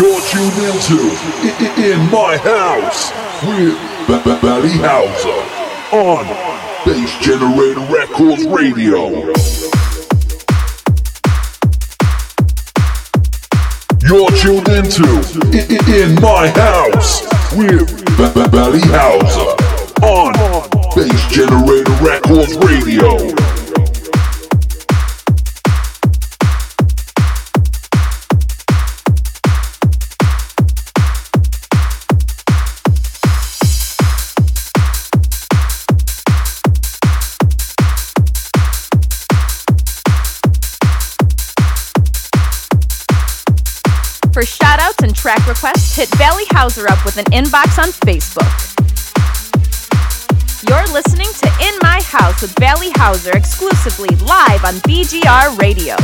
You're tuned into In My House with B- B- Belly Houser on Bass Generator Records Radio. You're tuned into In My House with B- B- Belly Houser on Bass Generator Records Radio. Track requests, hit Valley Houser up with an inbox on Facebook. You're listening to In My House with Valley Hauser exclusively live on BGR Radio.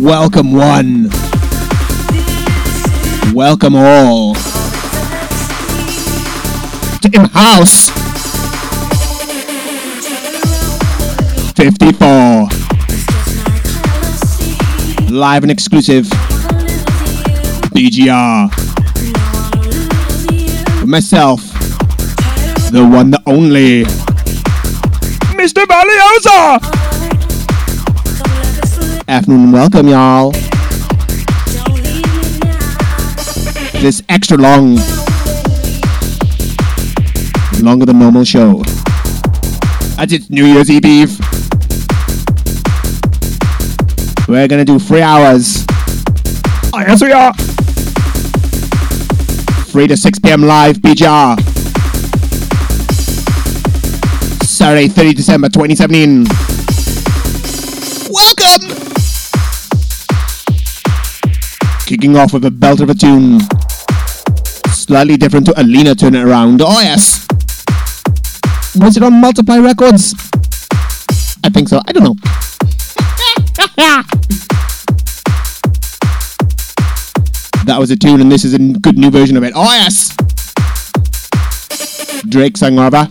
Welcome one. Welcome all to In House 54. Live and exclusive BGR. With myself, the one, the only, Mr. Valley Houser. Afternoon welcome, y'all. This extra long, longer than normal show. As it's New Year's Eve Eve. We're gonna do three hours. Oh, yes, we are. 3 to 6 p.m. live, BGR. Saturday, 30 December 2017. Kicking off with a belt of a tune. Slightly different to Alena Turn It Around. Oh, yes. Was it on Multiply Records? I think so. I don't know. that was a tune, and this is a good new version of it. Oh, yes! Drake sang over.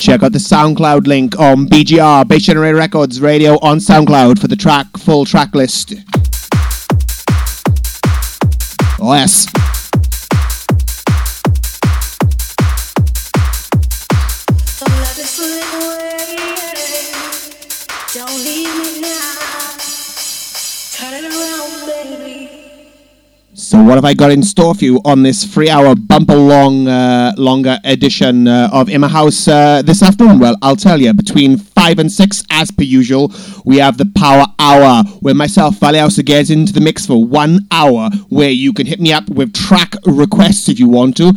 Check out the SoundCloud link on BGR, Bass Generator Records Radio on SoundCloud for the track, full track list. Oh, yes. So what have I got in store for you on this three-hour bumper long, uh, longer edition uh, of My House uh, this afternoon? Well, I'll tell you. Between five and six, as per usual, we have the Power Hour, where myself, Valley House, gets into the mix for one hour, where you can hit me up with track requests if you want to.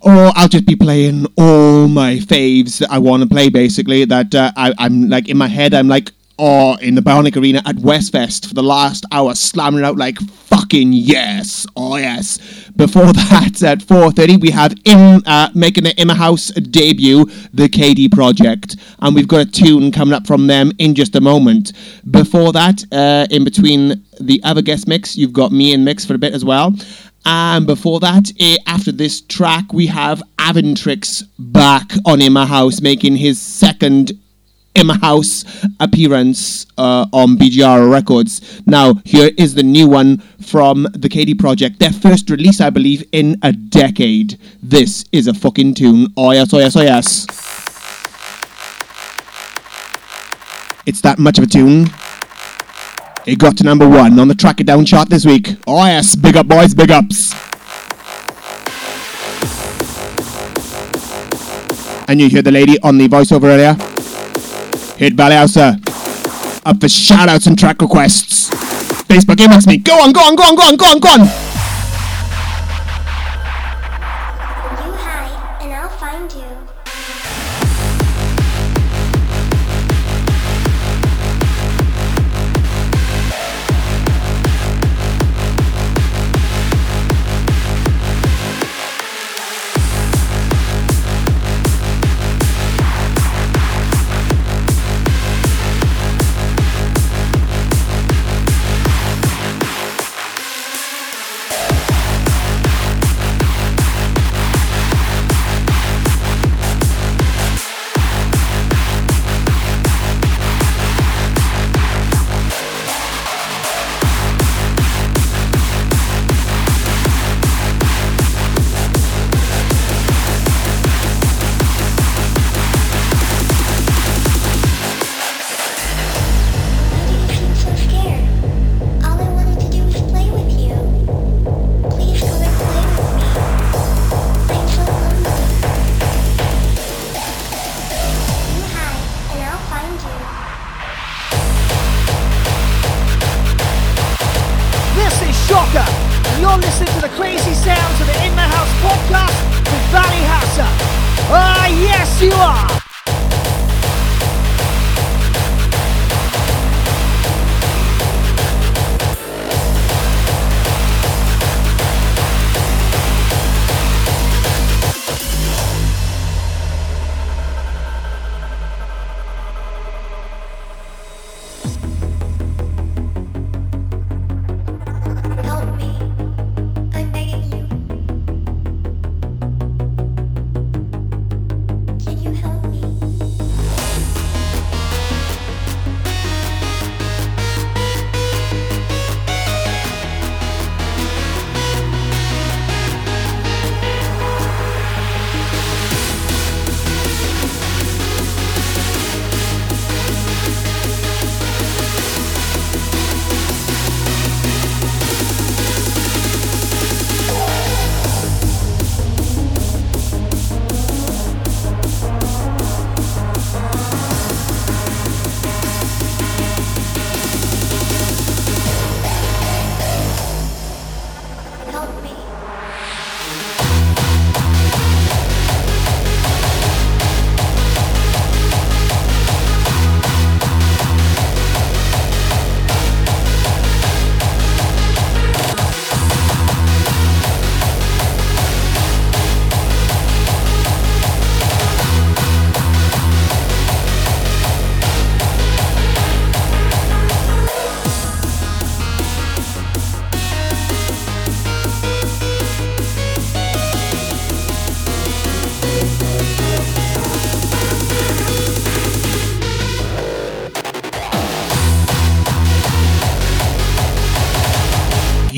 Or I'll just be playing all my faves that I want to play. Basically, that uh, I, I'm like in my head. I'm like, or in the Bionic Arena at Westfest for the last hour, slamming it out like fucking yes, oh yes. Before that, at 4:30, we have in uh, making the in-house debut, the KD Project, and we've got a tune coming up from them in just a moment. Before that, uh, in between the other guest mix, you've got me in mix for a bit as well. And before that, eh, after this track, we have Avantrix back on in-house making his second my house appearance uh, on BGR Records. Now, here is the new one from the KD Project. Their first release, I believe, in a decade. This is a fucking tune. Oh, yes, oh, yes, oh, yes. It's that much of a tune. It got to number one on the Track It Down chart this week. Oh, yes, big up, boys, big ups. And you hear the lady on the voiceover earlier? Hit Valley House, sir. Up for shoutouts and track requests. Facebook inbox me. Go on, go on, go on, go on, go on, go on.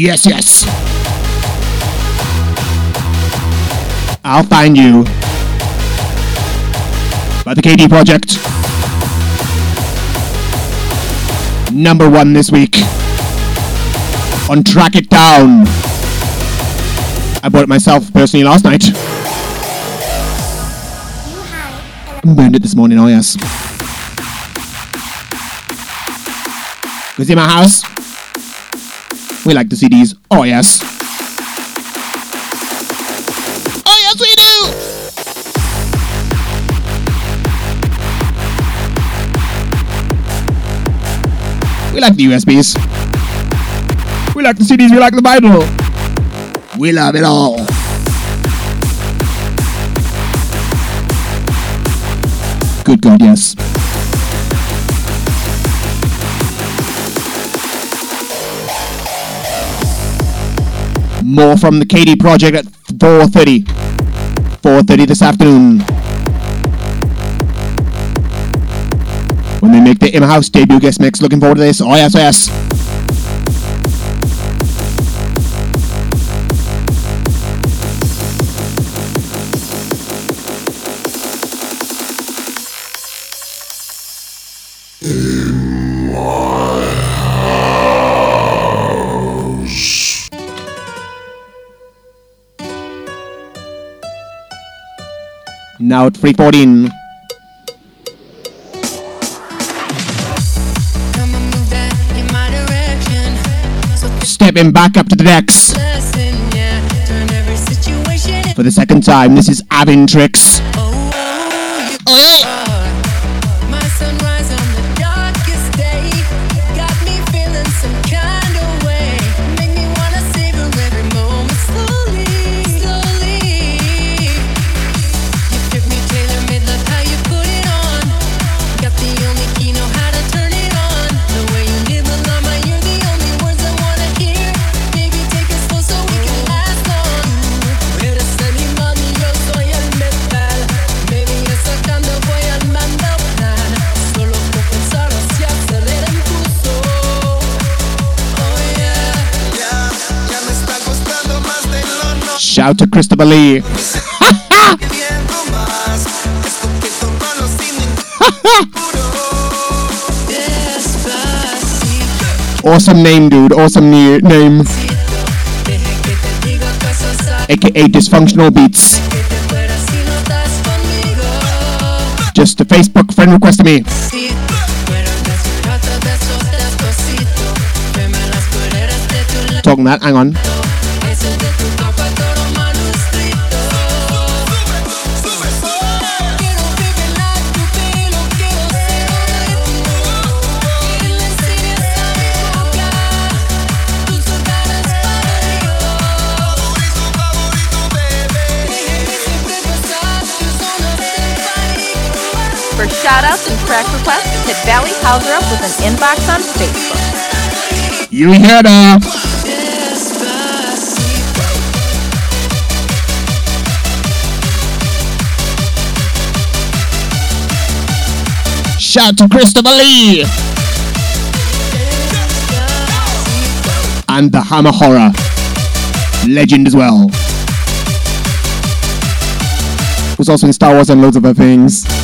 Yes, yes. I'll find you. By the KD Project. Number one this week. On Track It Down. I bought it myself personally last night. Burned it this morning, oh yes. Because in my house, we like the CDs. Oh yes. Oh yes, we do. We like the USBs. We like the CDs. We like the Bible. We love it all. Good God, yes. More from the KD Project at 4.30. 4.30 this afternoon. When they make the in-house debut guest mix. Looking forward to this. Oh yes, oh yes. Direction. So Stepping back up to the decks for the second time. This is Avantrix. Oh, oh, Shout to Christopher Lee. Awesome name, dude. Awesome ne- name. AKA Dysfunctional Beats. Just a Facebook friend me. De tu lado. Talking that, hang on. Track requests, hit Valley Houser up with an inbox on Facebook. You hear that? Despacito. Uh, Shout to Christopher Lee. And the Hammer Horror. Legend as well. Was also in Star Wars and loads of other things.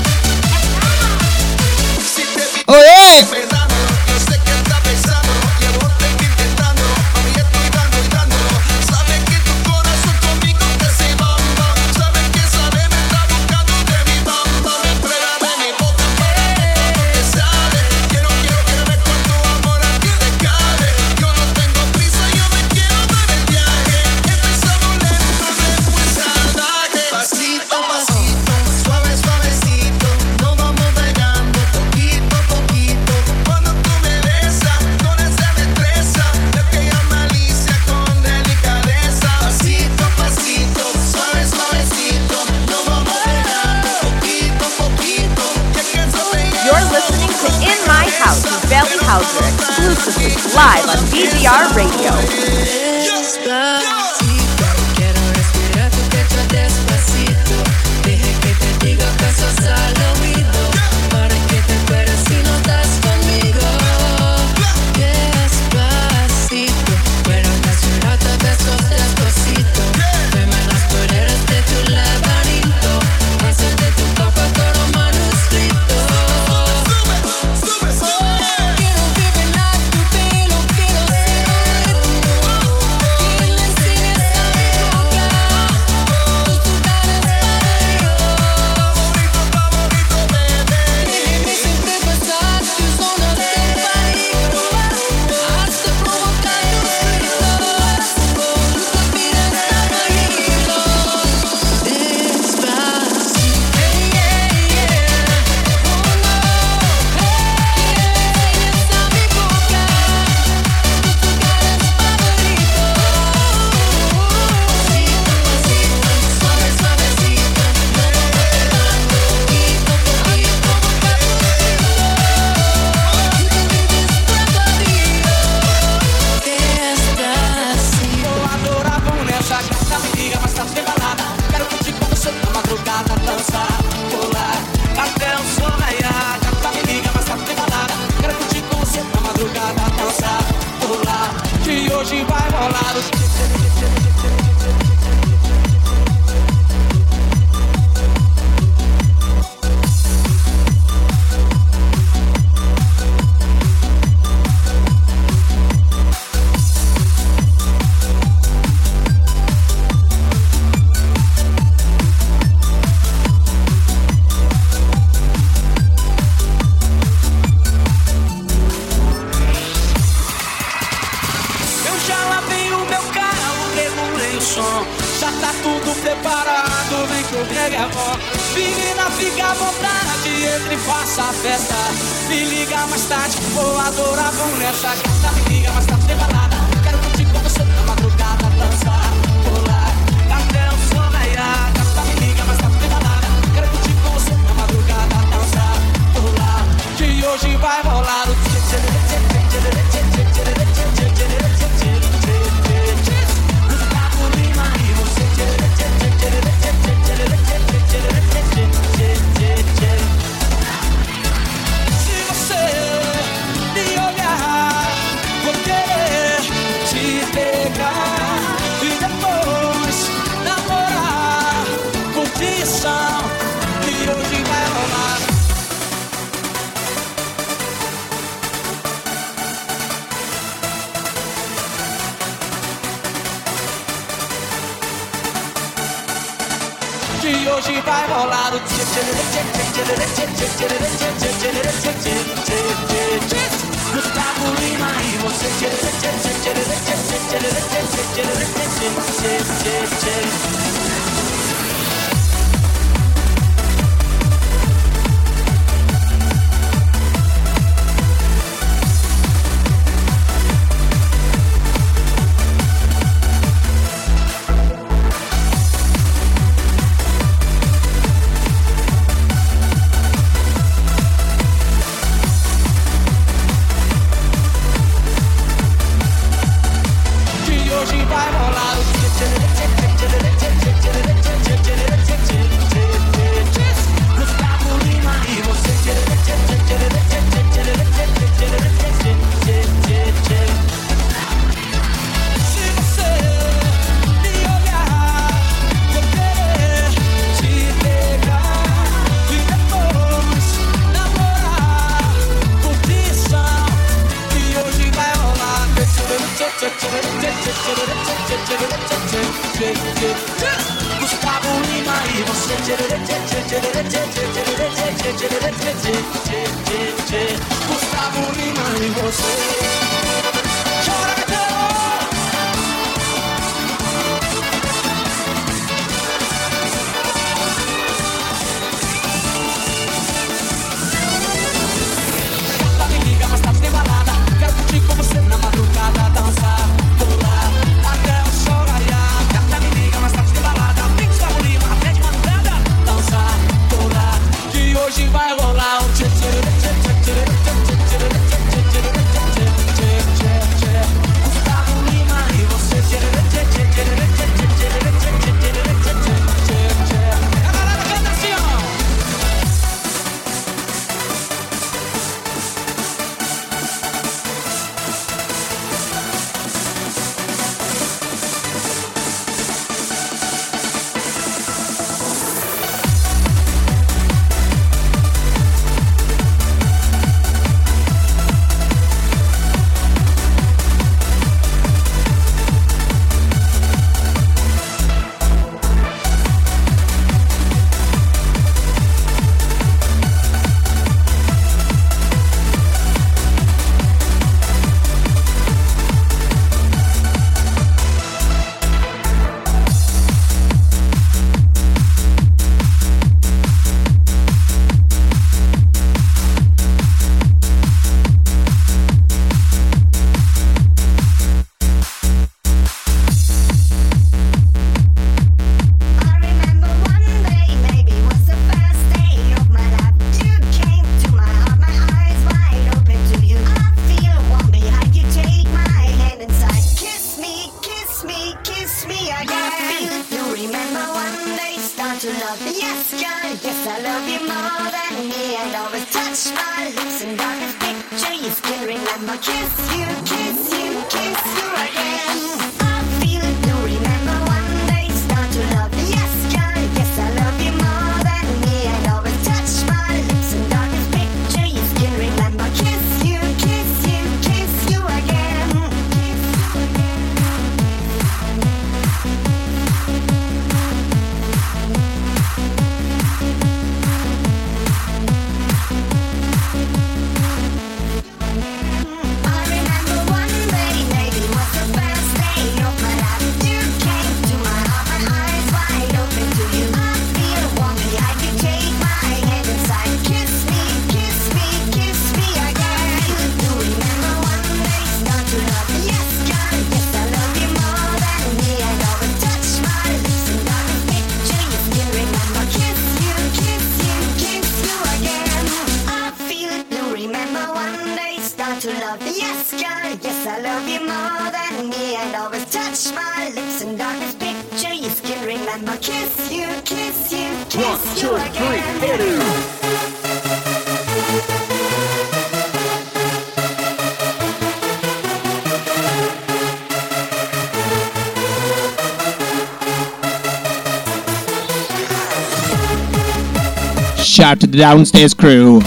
Downstairs crew.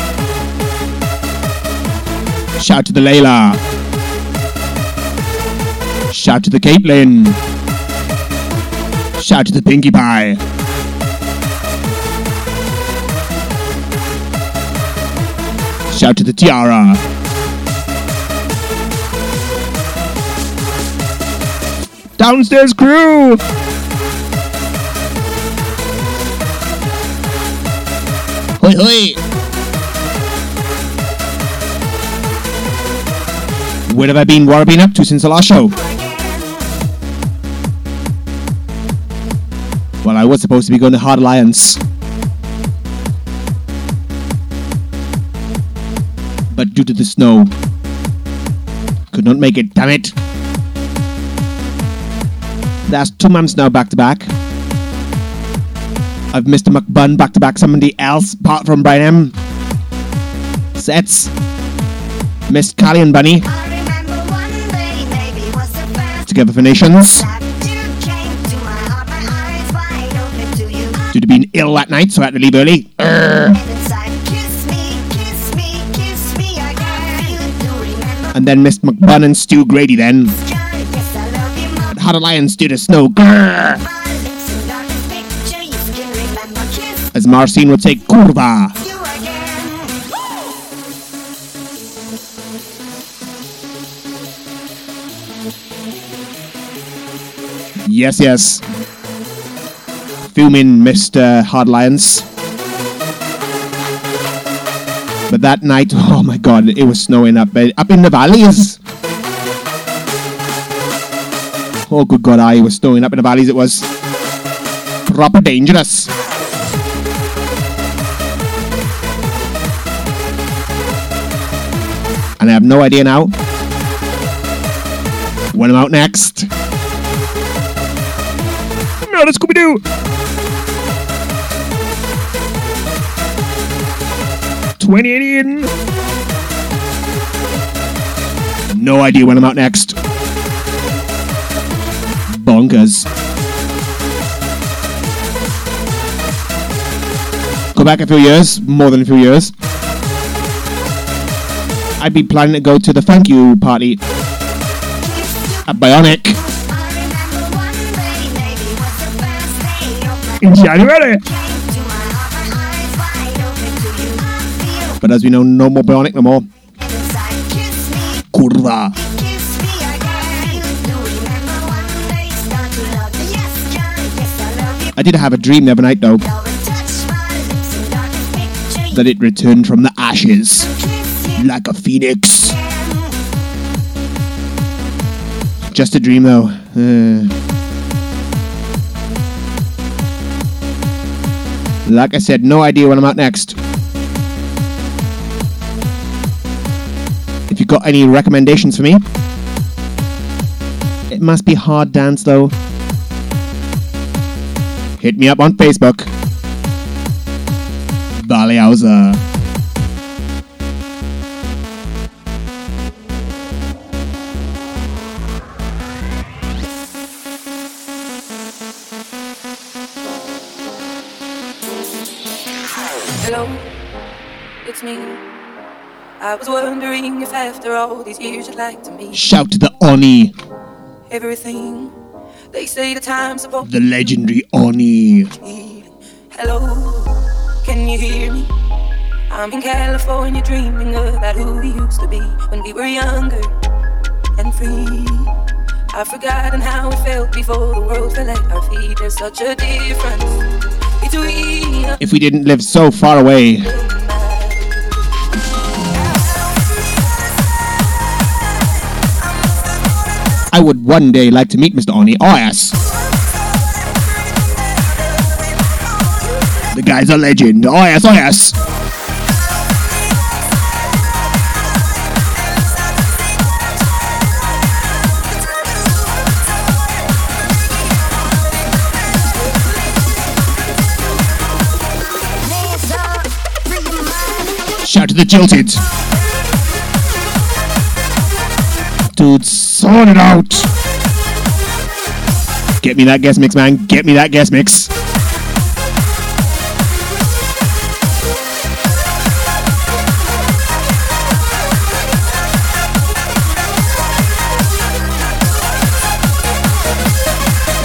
Shout to the Layla. Shout to the Caitlin. Shout to the Pinkie Pie. Shout to the Tiara. Downstairs crew. Where have I been? What have I been up to since the last show? Well, I was supposed to be going to Hard Alliance. But due to the snow, could not make it, damn it. That's two months now back to back. I've Mr. McBun back to back somebody else apart from Brian M. Sets. Missed Cally and Bunny to you. I Due to being ill that night, so I had to leave early. And then Missed McBun and Stu Grady then. Girl, yes I love you more. Hard Alliance due to snow. My lips and darkest picture Yes, yes. Fuming Mr. Hard Alliance. But that night, oh my god, it was snowing up eh, up in the valleys. Oh good god, I was snowing up in the valleys. It was proper dangerous. And I have no idea now when I'm out next. No, the Scooby Doo. Twenty eighty in. No idea when I'm out next. Bonkers. Go back a few years, more than a few years. I'd be planning to go to the thank you party at Bionic I feel But as we know, no more Bionic no more. again. I did have a dream the other night though that it returned from the ashes like a phoenix. Just a dream though. Uh, like I said, no idea when I'm out next. If you've got any recommendations for me, it must be hard dance though. Hit me up on Facebook. Valley Houser. Hello, me. I was wondering if after all these years you'd like to meet Shout to the Oni, everything. They say the time's supposed the legendary Oni. Hello, can you hear me? I'm in California dreaming about who we used to be when we were younger and free. I've forgotten how it felt before the world fell at our feet. There's such a difference between If we didn't live so far away. Would one day like to meet Mr. Oni. Yes. The guy's a legend. Oh, yes, oh, yes. Shout to the Jilted. Sort it out. Get me that guest mix, man. Get me that guest mix.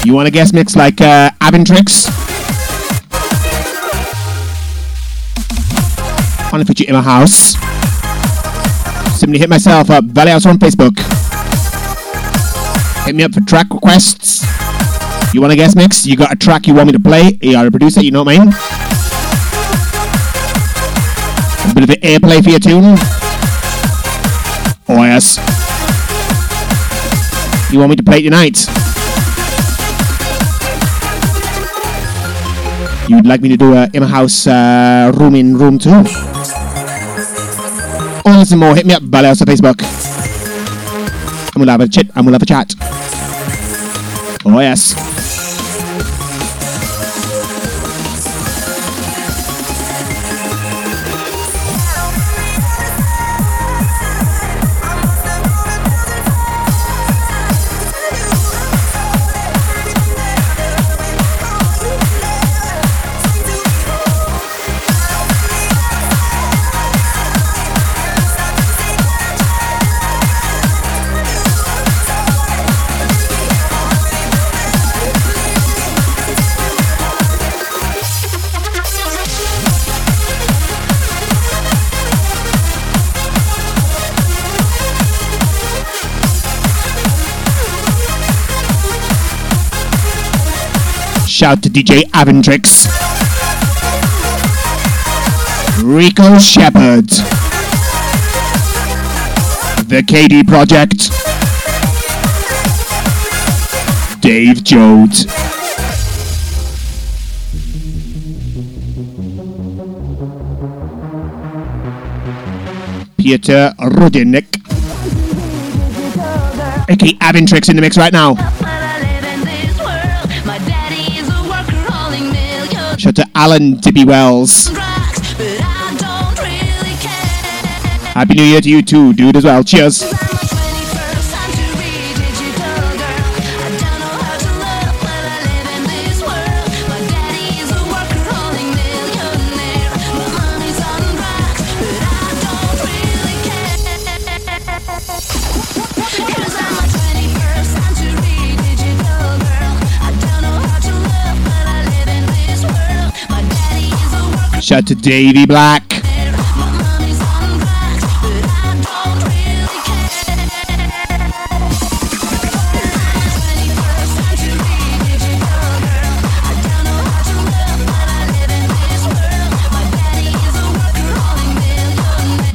You want a guest mix like uh, Avantrix? I Want to put you in my house? Simply hit myself up, Valley House on Facebook. Me up for track requests. You want a guest mix? You got a track you want me to play? You are a producer, you know what I mean? A bit of the airplay for your tune? Oh, yes. You want me to play tonight? You'd like me to do a in my house uh, room in room two? Or listen more, hit me up, House on Facebook. And we'll have a chit and we'll have a chat. Oh, yes. Shout to DJ Avantrix. Rico Shepard. The KD Project. Dave Jodes. Peter Rudinik. aka Avantrix in the mix right now. To Alan Dippy Wells. Happy New Year to you too, dude, as well. Cheers. Shout to Davey Black.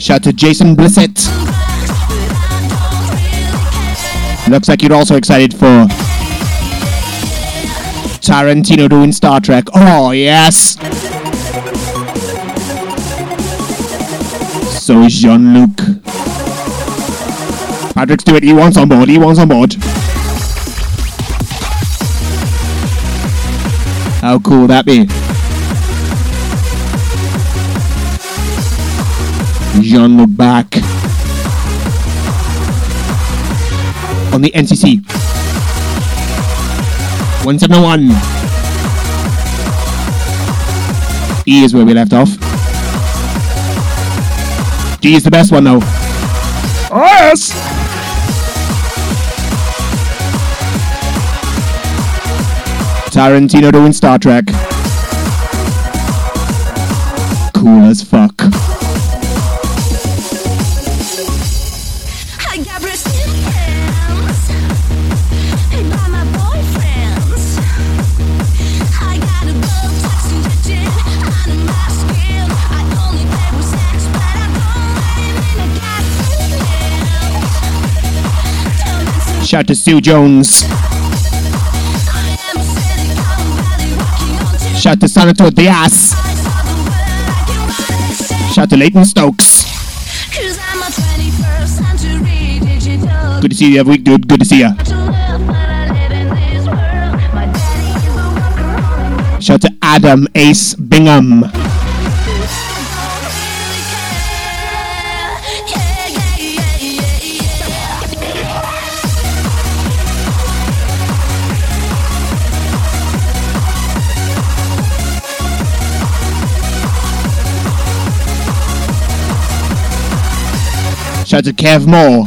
Shout to Jason Blissett. Looks like you're also excited for Tarantino doing Star Trek. Oh, yes. So is Jean Luc. Patrick Stewart, he wants on board, he wants on board. How cool would that be? Jean Luc back. On the NCC. 171. E is where we left off. G is the best one though. Oh yes. Tarantino doing Star Trek. Shout to Sue Jones. Shout to Senator Diaz. Shout to Leighton Stokes. Cause I'm a 21st century digital. Good to see you every week, dude. Good to see on Shout to Adam Ace Bingham. Shout to Kev Moore.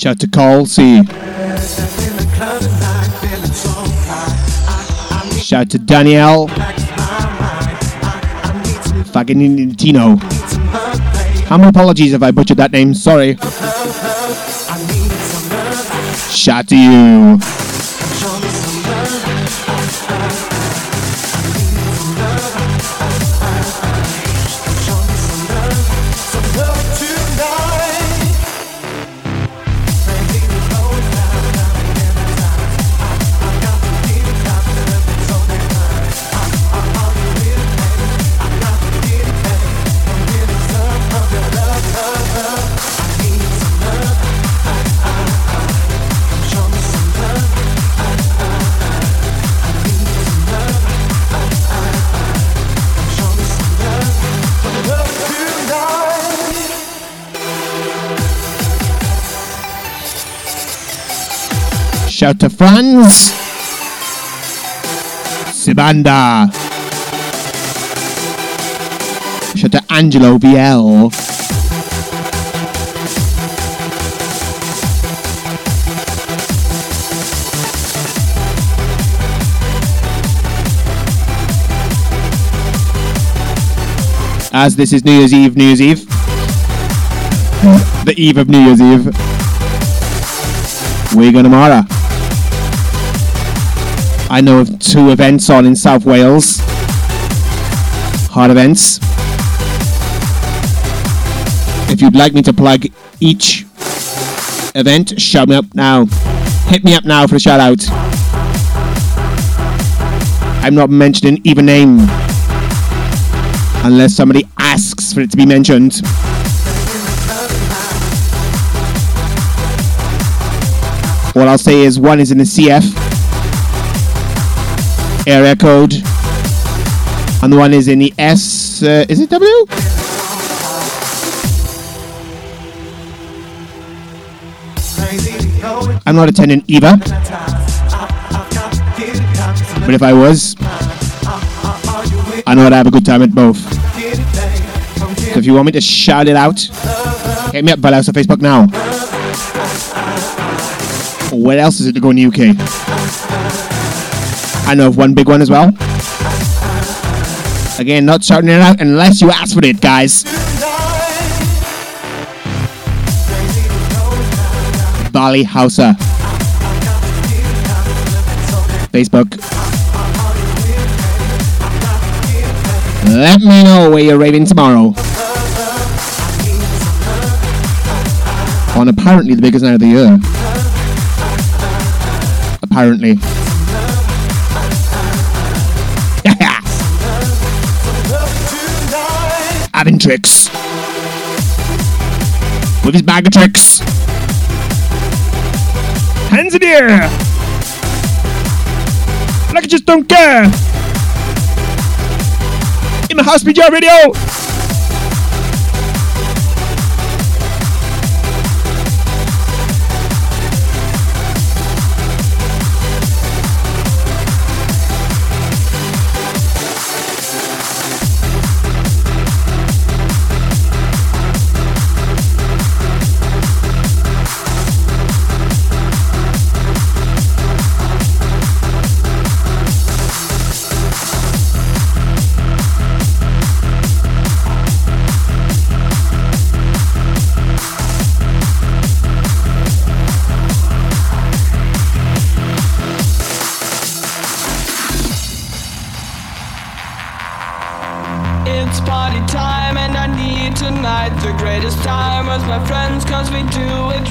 Shout to Cole C. Shout to Danielle. Fucking Tino. many apologies if I butchered that name. Sorry. Shout to you. Sibanda. Shout to Angelo VL. As this is New Year's Eve, New Year's Eve. The eve of New Year's Eve. Wigan Amara. I know of two events on in South Wales. Hard events. If you'd like me to plug each event, shout me up now. Hit me up now for a shout out. I'm not mentioning either name unless somebody asks for it to be mentioned. What I'll say is one is in the CF area code, and one is in the S. Uh, is it W? I'm not attending either, but if I was, I know I'd have a good time at both. So if you want me to shout it out, hit me up, House on Facebook now. What else is it to go in the UK? I know of one big one as well. Again, not shouting it out unless you ask for it, guys. Valley Houser. Facebook. Let me know where you're raving tomorrow. On apparently the biggest night of the year. Apparently. having tricks with his bag of tricks. Hands in the air! Like I just don't care! In the house media radio!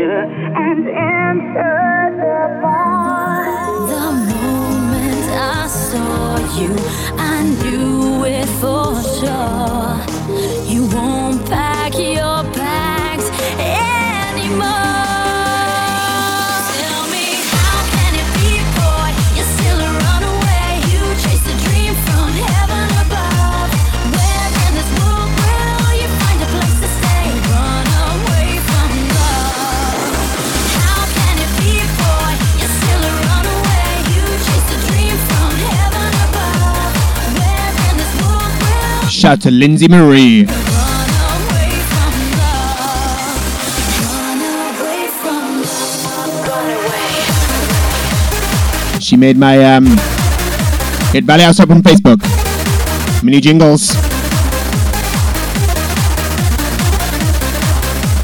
stranger and entered the bar. The moment I saw you, I knew from love. Run away. She made my um, Hit Valley House up on Facebook. Mini jingles.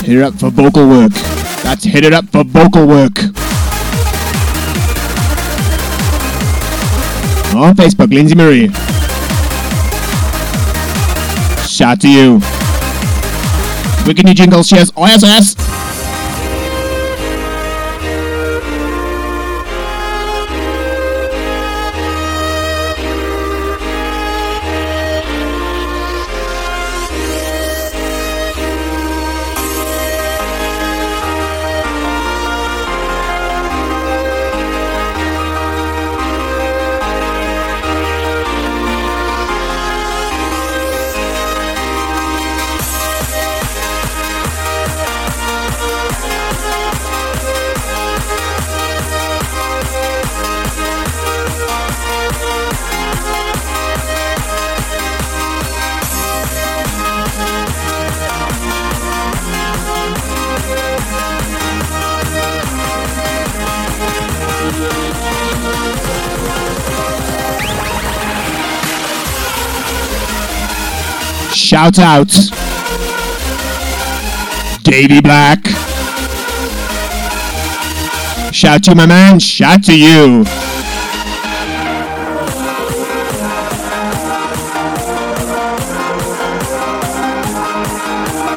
Hit it up for vocal work. That's hit it up for vocal work. On Facebook, Lindsay Marie. Shout to you. Wicked new jingles, cheers. Oh, oh Shout out. Davy Black. Shout to my man. Shout to you.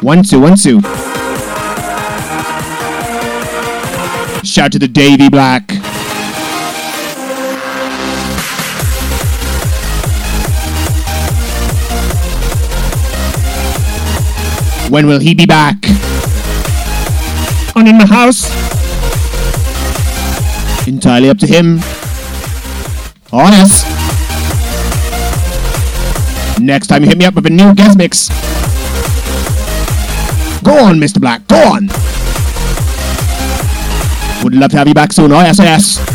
One two one two. Shout to the Davy Black. When will he be back? On in my house. Entirely up to him. Honest. Next time you hit me up with a new guest mix. Go on, Mr. Black. Go on. Would love to have you back soon. Oh, yes, oh, yes.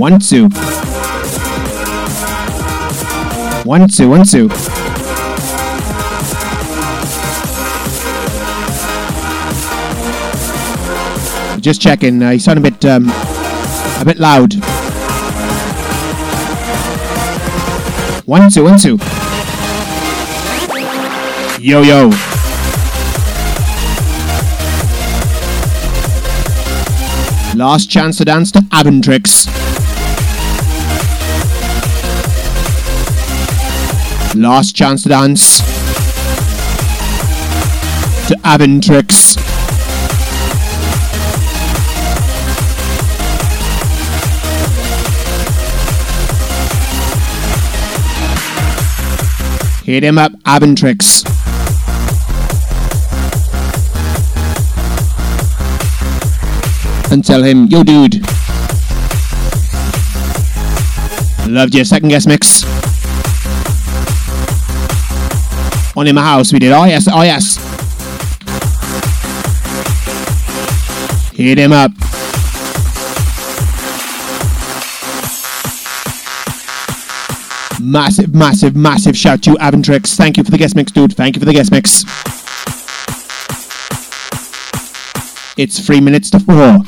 One, two. One, two, one, two. Just checking. Uh, you sound a bit, um, a bit loud. One, two, one, two. Yo, yo. Last chance to dance to Avantrix. Last chance to dance to Avantrix. Hit him up, Avantrix. And tell him, yo, dude. Loved your second guest mix. On in my house, we did. Oh, yes, oh, yes. Hit him up. Massive, massive, massive shout to Avantrix. Thank you for the guest mix, dude. Thank you for the guest mix. It's three minutes to four.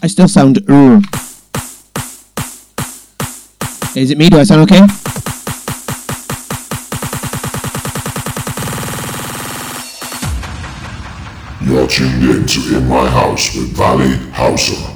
I still sound. Is it me? Do I sound okay? You're tuned in to In My House with Valley Houser.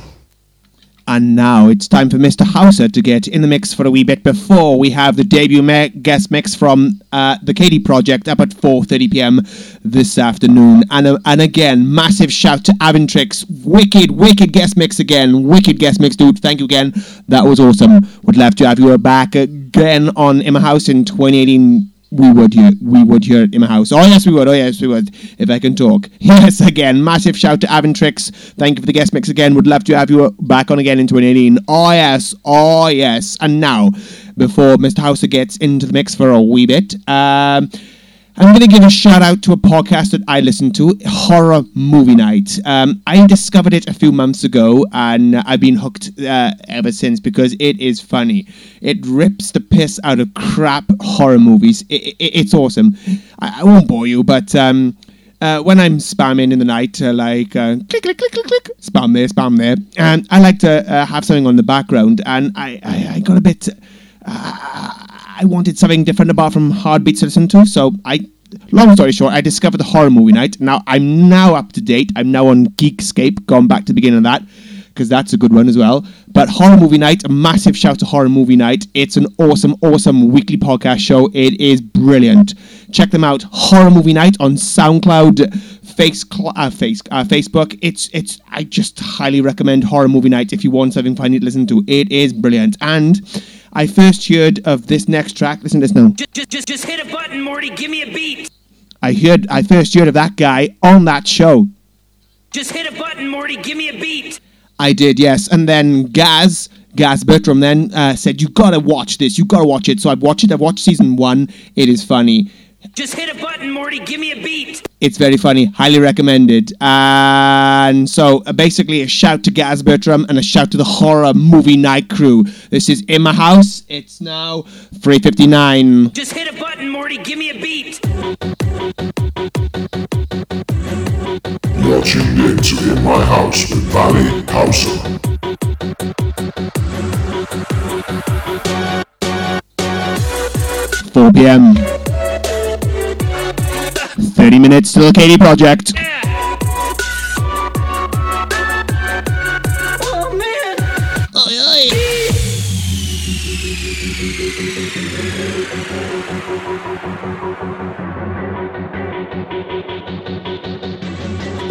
And now it's time for Mr. Houser to get in the mix for a wee bit before we have the debut me- guest mix from uh, the KD Project up at 4:30 p.m. this afternoon. And uh, and again, massive shout to Avantrix, wicked, wicked guest mix again, wicked guest mix, dude. Thank you again. That was awesome. Would love to have you back again on Emma House in 2018 we would hear, we would here in my house. Oh yes we would, oh yes we would, if I can talk. Yes again, massive shout to Avantrix. Thank you for the guest mix again. Would love to have you back on again in 2018. Oh yes, oh yes. And now, before Mr. Houser gets into the mix for a wee bit, um I'm going to give a shout out to a podcast that I listen to, Horror Movie Night. Um, I discovered it a few months ago and I've been hooked uh, ever since because it is funny. It rips the piss out of crap horror movies. I i it's awesome. I, I won't bore you, but. Um, uh, when I'm spamming in the night, uh, like uh, click, click, click, click, click, spam there, spam there, and I like to uh, have something on the background, and I, I, I got a bit. I wanted something different apart from hard beats to listen to, so I. Long story short, I discovered horror movie night. Now I'm now up to date. I'm now on Geekscape, gone back to the beginning of that because that's a good one as well. But Horror Movie Night, a massive shout to Horror Movie Night. It's an awesome, awesome weekly podcast show. It is brilliant. Check them out. Horror Movie Night on SoundCloud, face, uh, face, uh, Facebook. It's, it's. I just highly recommend Horror Movie Night if you want something funny to listen to. It is brilliant. And I first heard of this next track. Listen to this now. Just, just, just, just hit a button, Morty. Give me a beat. I heard. I first heard of that guy on that show. Just hit a button, Morty. Give me a beat. I did, yes. And then Gaz, Gaz Bertram, then uh, said, "You gotta watch this. You gotta watch it." So I've watched it. I've watched season one. It is funny. Just hit a button, Morty. Give me a beat. It's very funny. Highly recommended. And so uh, basically, a shout to Gaz Bertram and a shout to the horror movie night crew. This is in my house. It's now three fifty nine. Just hit a button, Morty. Give me a beat. You're You're tuned in to In My House with Valley Houser. Four PM. Thirty minutes to the KD Project. Oh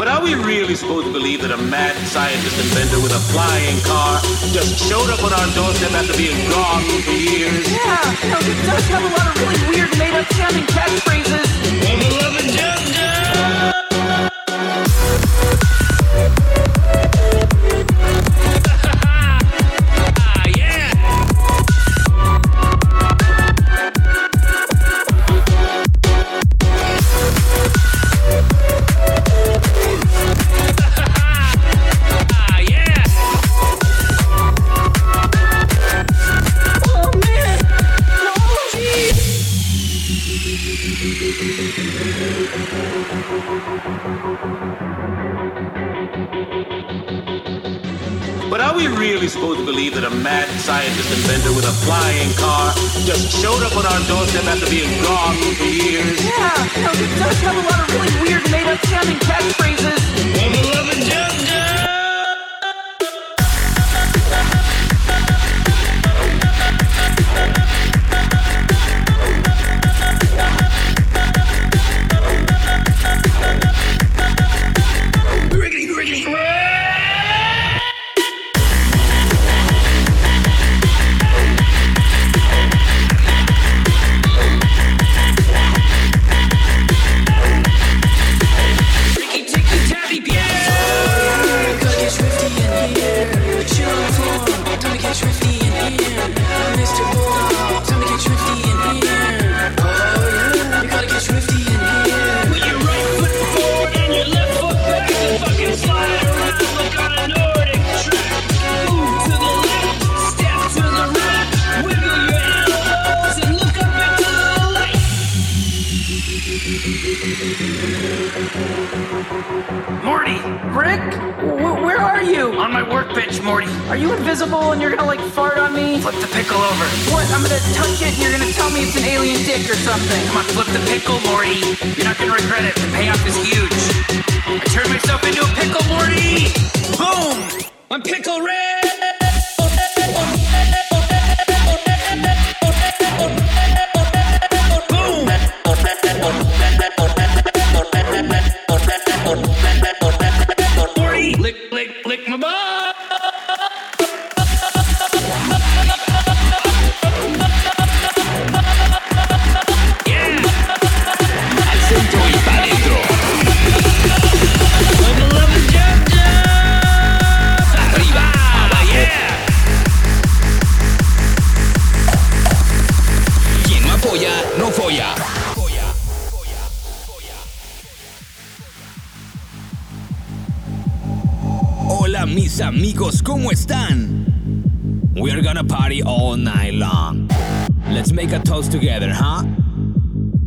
But are we really supposed to believe that a mad scientist inventor with a flying car just showed up on our doorstep after being gone for years? Yeah, you know, it does have a lot of really weird made-up sounding catchphrases. Oh we really supposed to believe that a mad scientist inventor with a flying car just showed up on our doorstep after being gone for years? Yeah, you know, it does have a lot of really weird made-up sounding catchphrases. Ricky workbench, Morty. Are you invisible and you're gonna like fart on me? Flip the pickle over. What? I'm gonna touch it and you're gonna tell me it's an alien dick or something. Come on, flip the pickle, Morty. You're not gonna regret it. The payoff is huge. I turned myself into a pickle, Morty. Boom! I'm Pickle Rick. Amigos, ¿cómo están? We're gonna party all night long. Let's make a toast together, huh?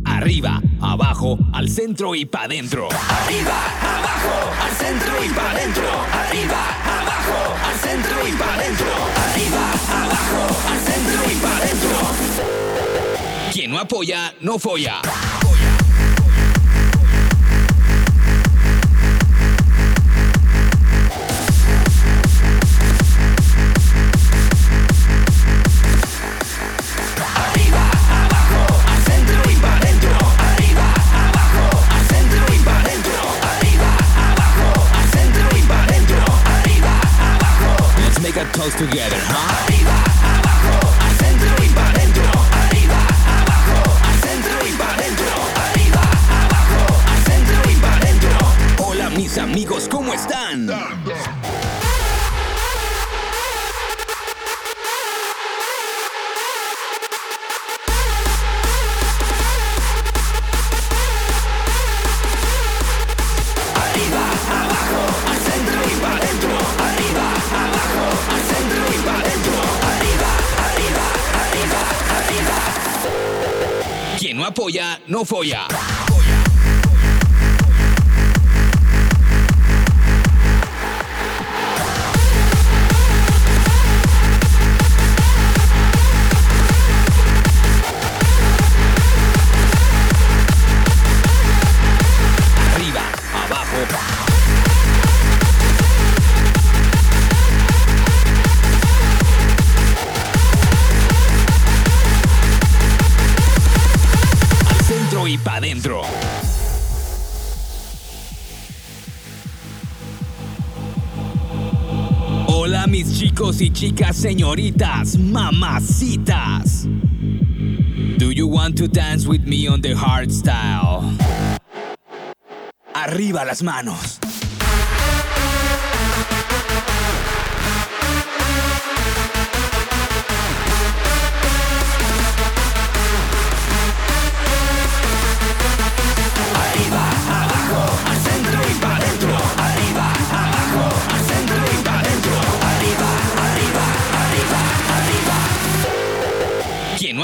Arriba, abajo, al centro y pa' dentro. Arriba, abajo, al centro y pa' dentro. Arriba, abajo, al centro y pa' dentro. Arriba, abajo, al centro y pa' dentro. Quien no apoya, no folla. Together, huh? Apoya, no folla. chicas, señoritas, mamacitas. Do you want to dance with me on the hard style? Arriba las manos.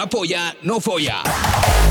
polla no folla.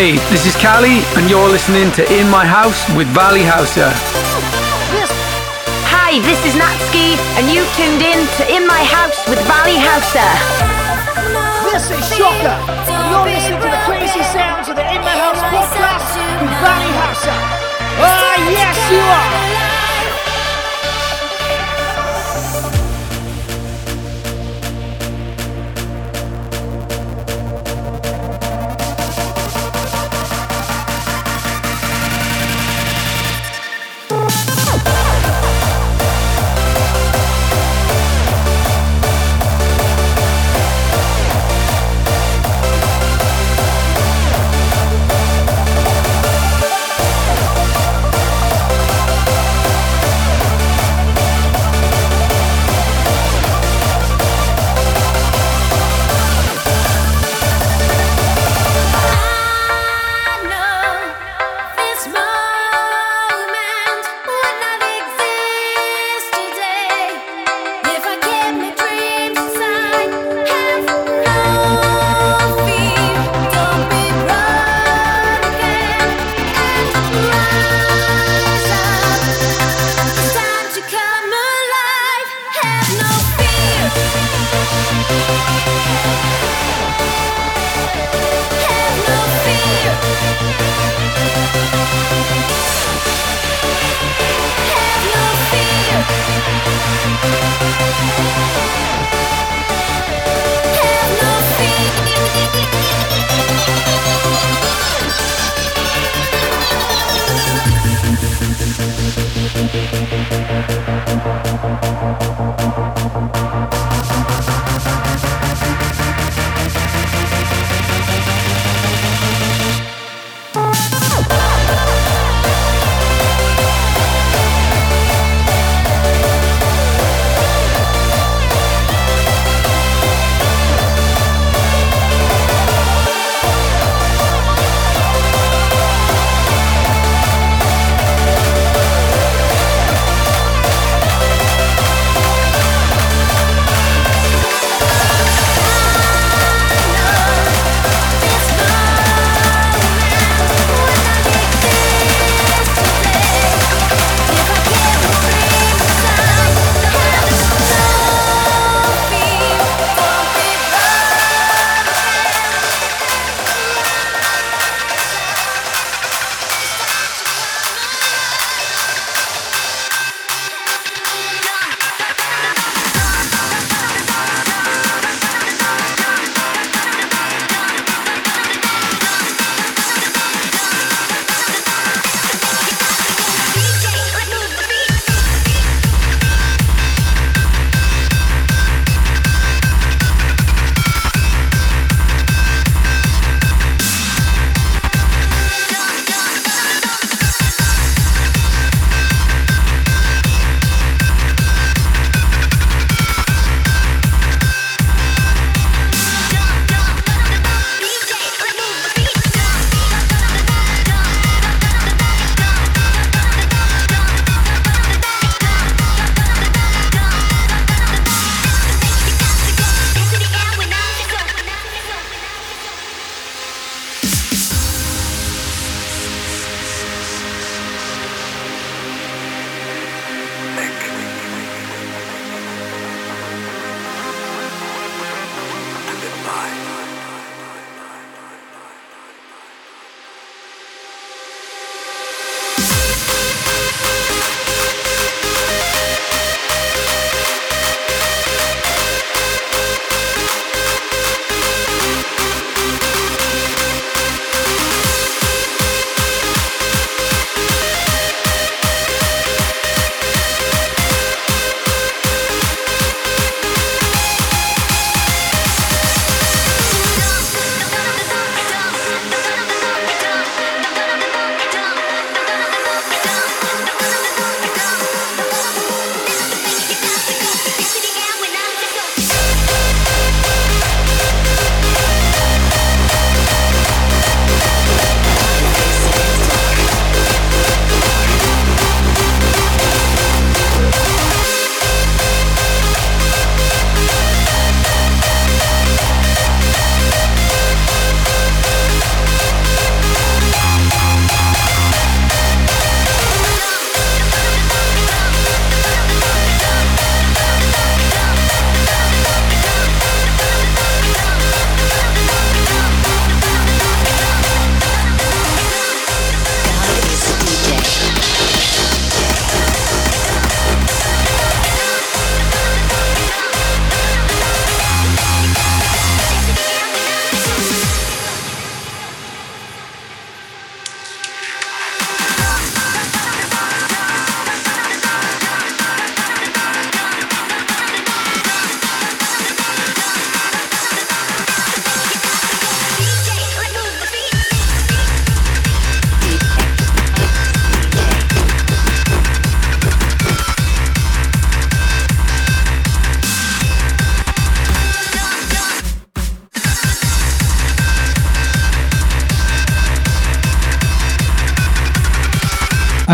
Hey, this is Cally, and you're listening to In My House with Valley Houser. Hi, this is Natski, and you've tuned in to In My House with Valley Houser. This is Shocker, and you're listening to the crazy sounds of the In My House podcast with Valley Houser. Ah, yes, you are.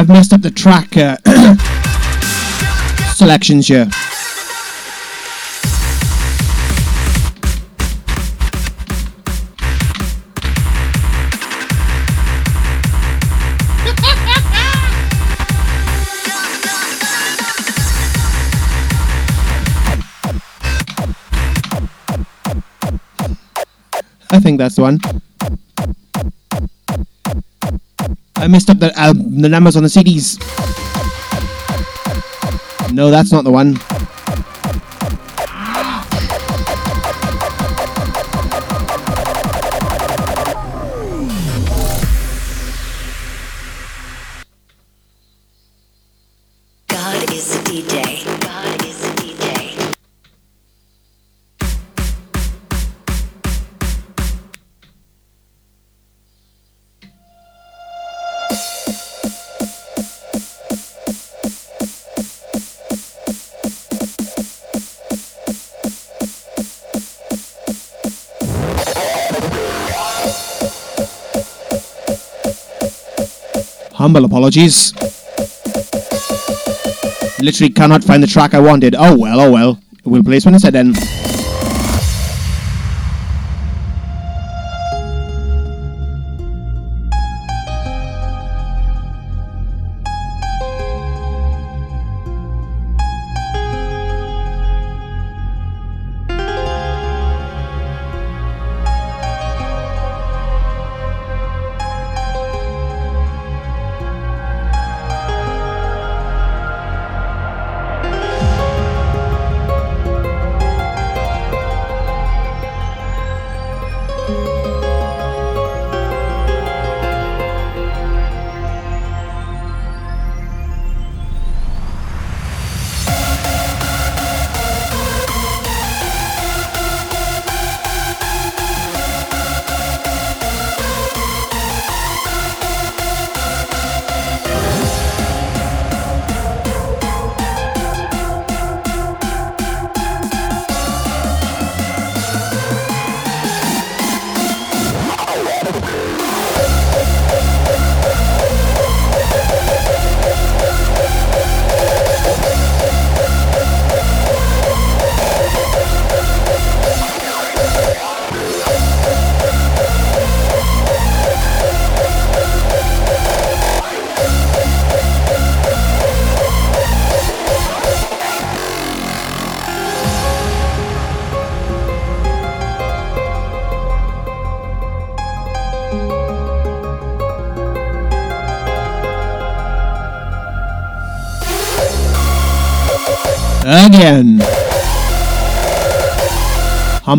I've messed up the track uh, selections here. I think that's the one. I messed up the uh, the numbers on the CDs. No, that's not the one. Humble apologies. Literally cannot find the track I wanted. Oh well, oh well. We'll play this one instead then.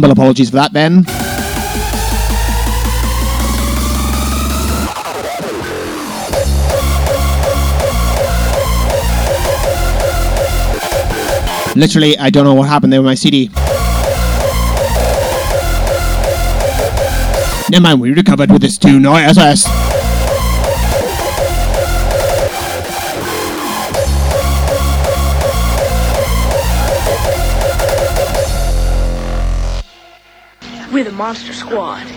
Humble apologies for that, Ben. Literally, I don't know what happened there with my CD. Never mind, we recovered with this tune. no, yes. Squad.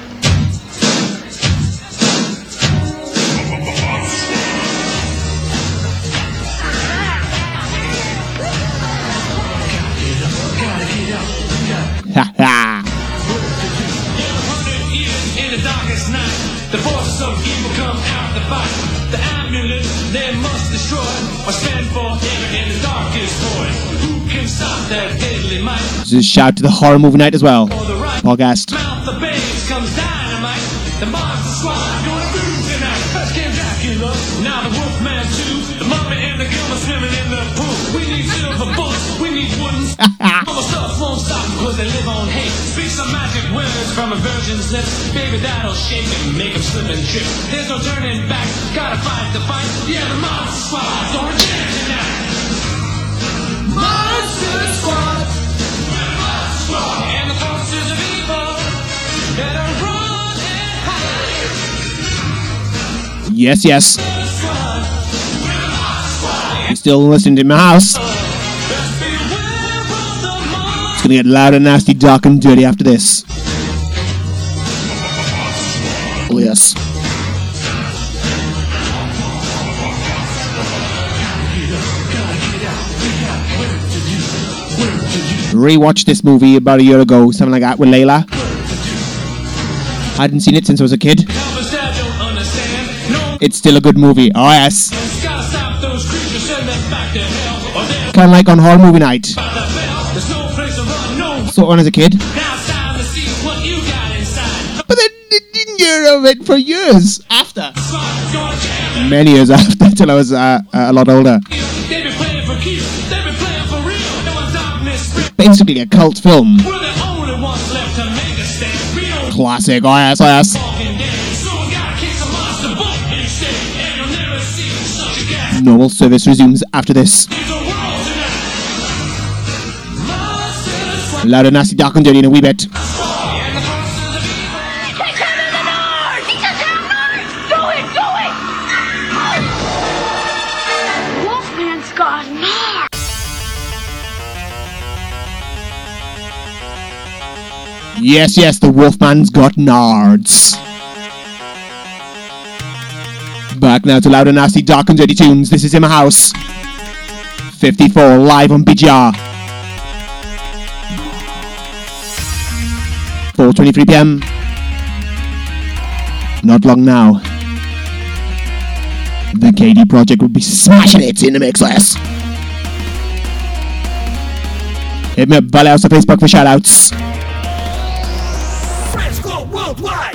The forces of evil come out to fight. The amulet they must destroy or spend forever in the darkest void. Who can stop that deadly might? Just shout to the horror movie night as well. Podcast. From a virgin's lips. Baby, that'll shake and make 'em slip and trip. There's no turning back, gotta fight the fight. Yeah, the monster squad gonna jam tonight. Monster squad. Monster squad. And the forces of evil better run and hide. Yes, yes. You're still listening to my house. It's gonna get loud and nasty, dark and dirty after this. Yes. Rewatched this movie about a year ago, something like that, with Layla. I hadn't seen it since I was a kid. It's still a good movie. Oh, yes. Kind of like on horror movie night. Saw so it as a kid. Of it for years after. Many years after, till I was uh, a lot older. Basically a cult film. Classic. Oh. Normal service resumes after this. Loud and nasty, dark and dirty in a wee bit. Yes, yes, the Wolfman's got nards. Back now to loud and nasty, dark and dirty tunes. This is in my house. 54 live on BGR. 4:23 p.m. Not long now. The KD Project will be smashing it in the mix less. Hit me up, Valley Houser on Facebook for shoutouts. Worldwide.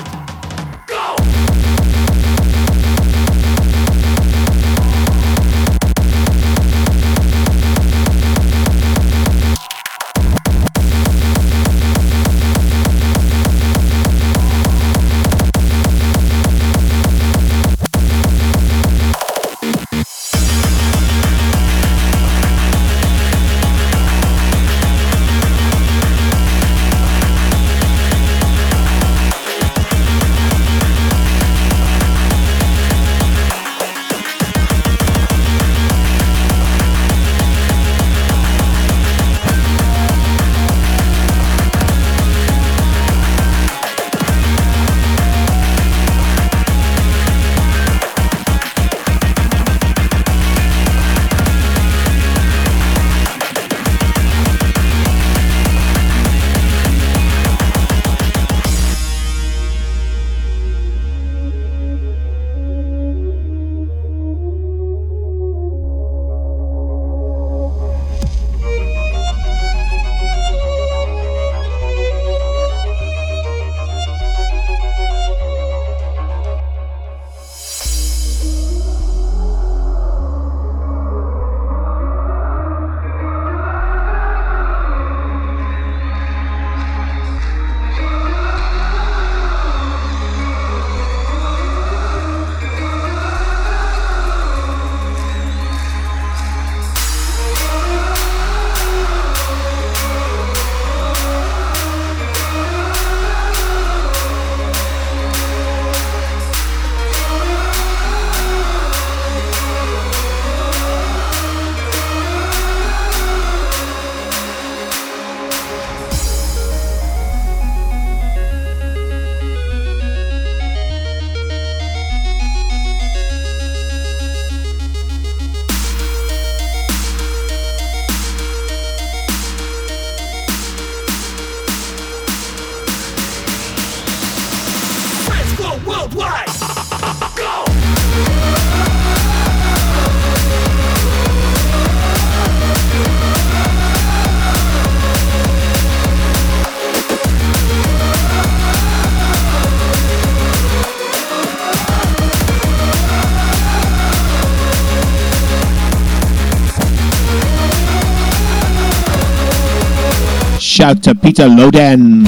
Shout to Peter Loden.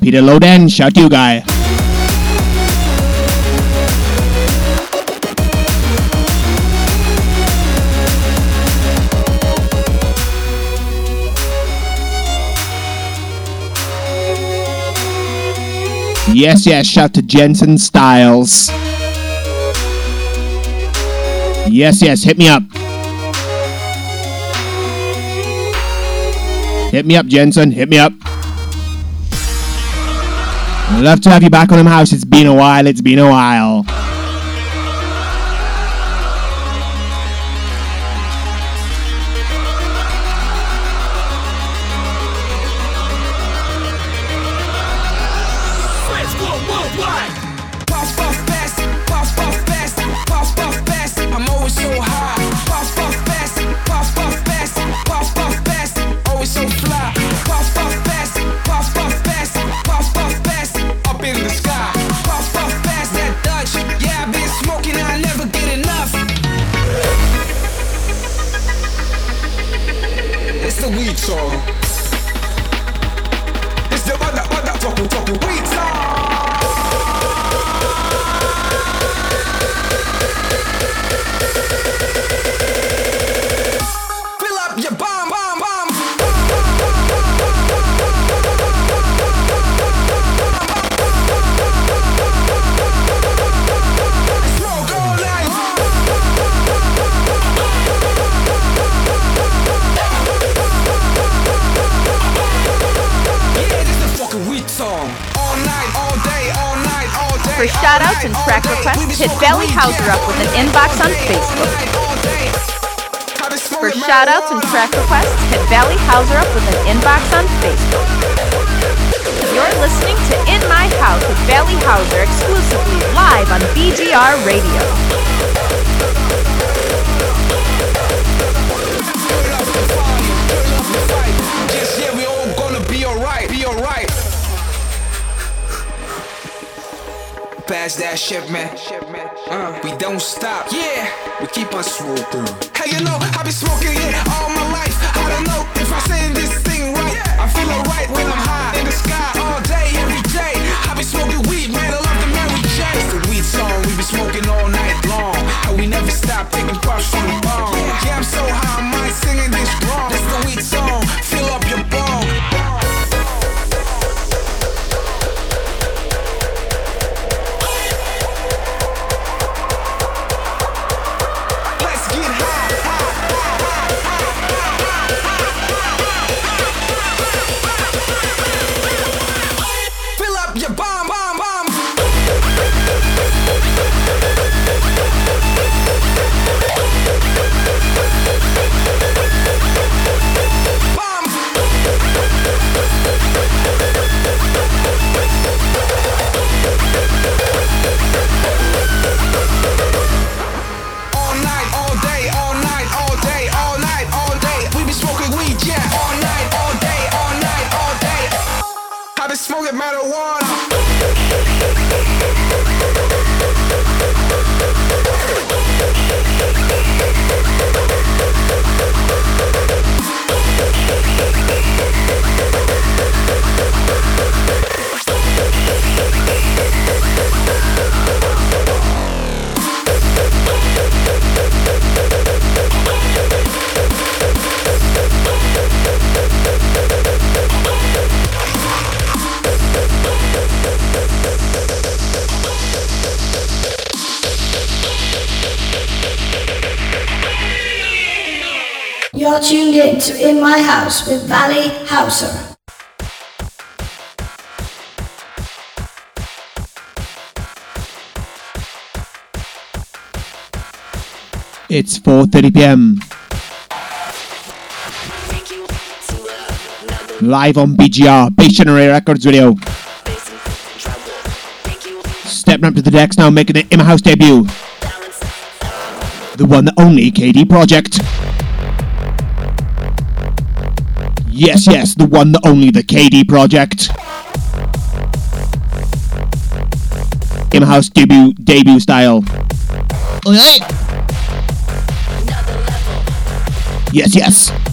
Peter Loden, shout you guy. Yes, yes, shout to Jensen Styles. Yes, yes, hit me up. Hit me up, Jensen. Hit me up. I'd love to have you back on the house. It's been a while. It's been a while. House with Valley Houser. It's 4:30 p.m. Live on BGR, Bass Generator Records Radio. Stepping up to the decks now, making an in-house debut. The one that only KD Project. Yes, yes, the one, that only, the KD Project. In-house debut, debut style. Yes, yes.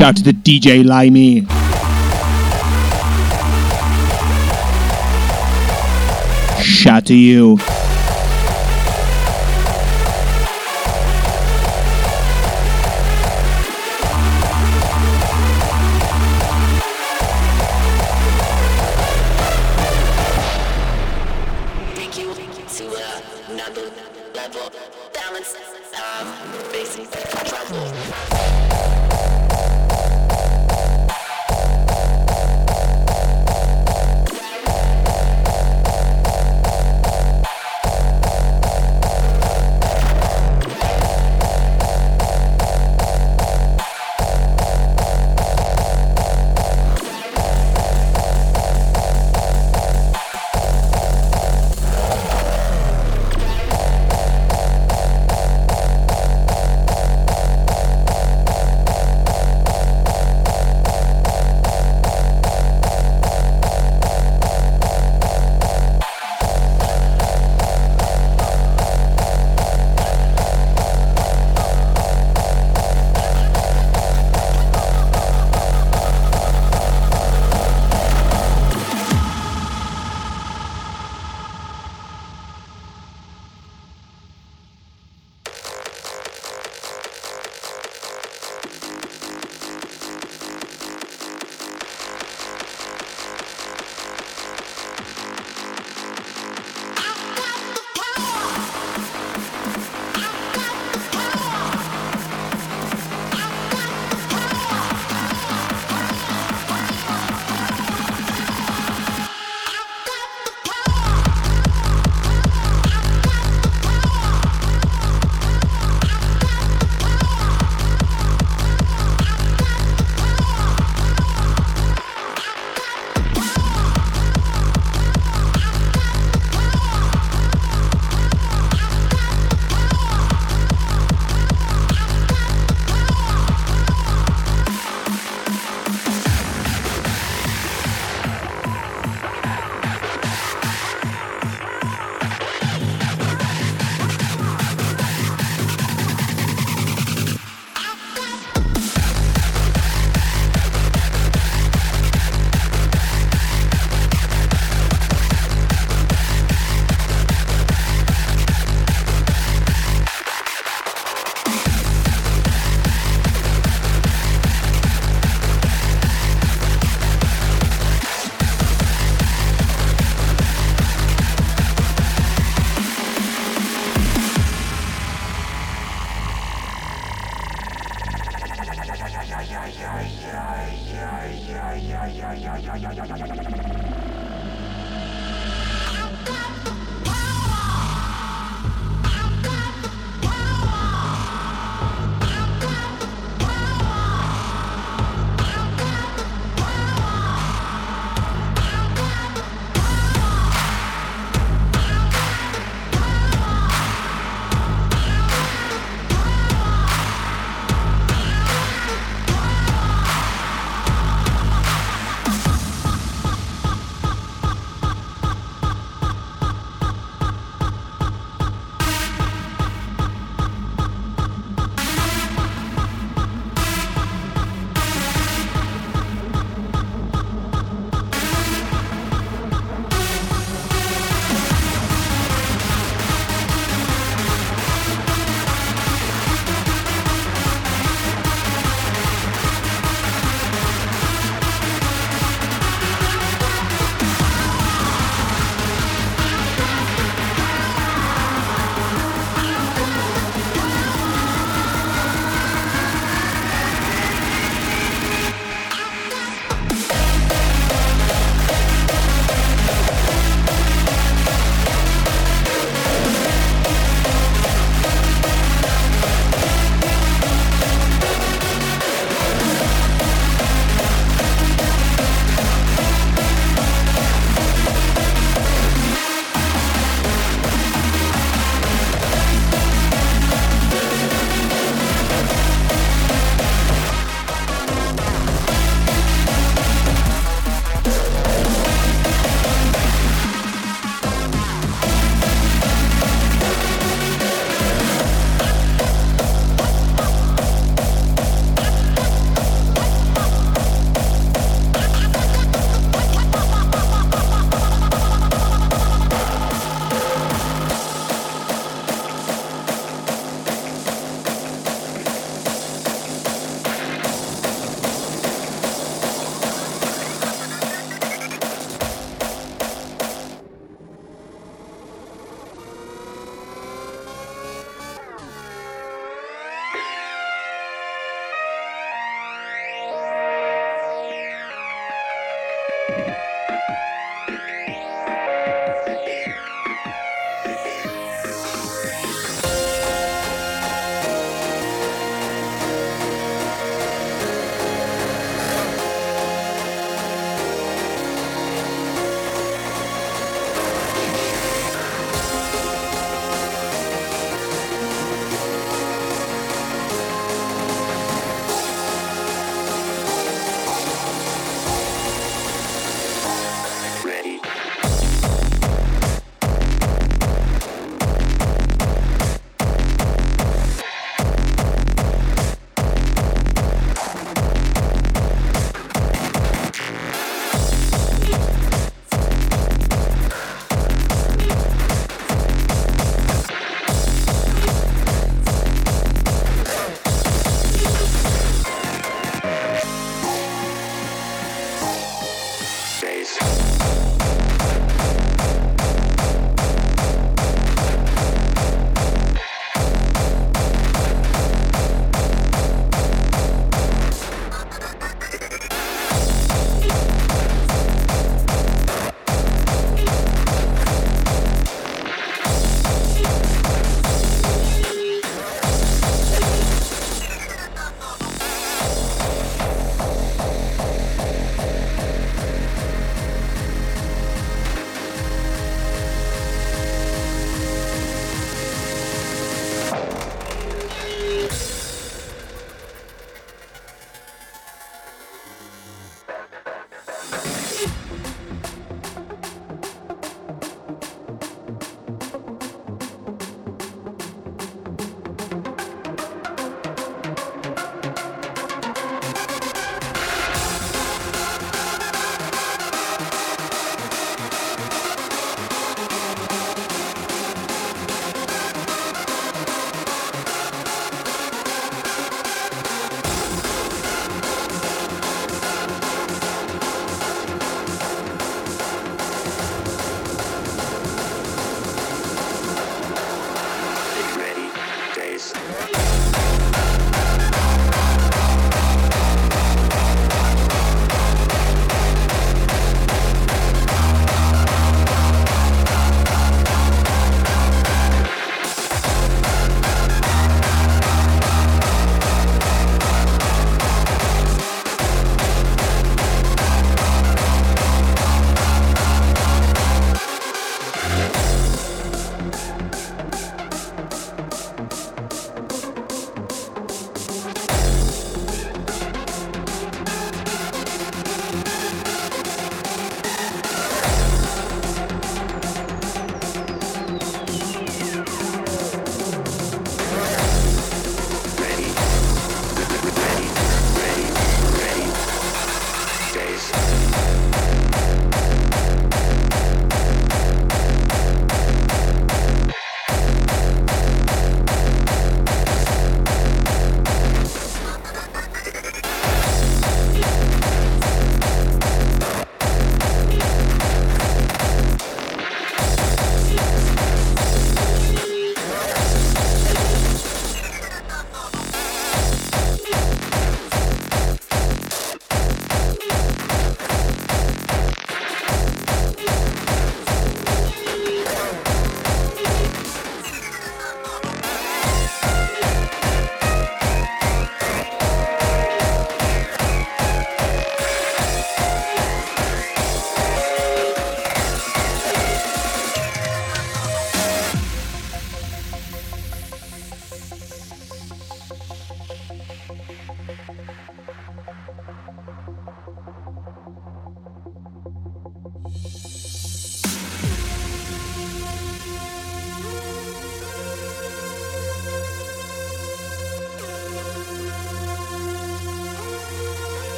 Shout to the DJ Limey. Shout to you.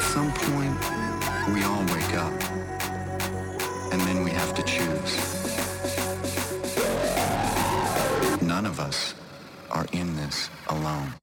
At some point, we all wake up, and then we have to choose. None of us are in this alone.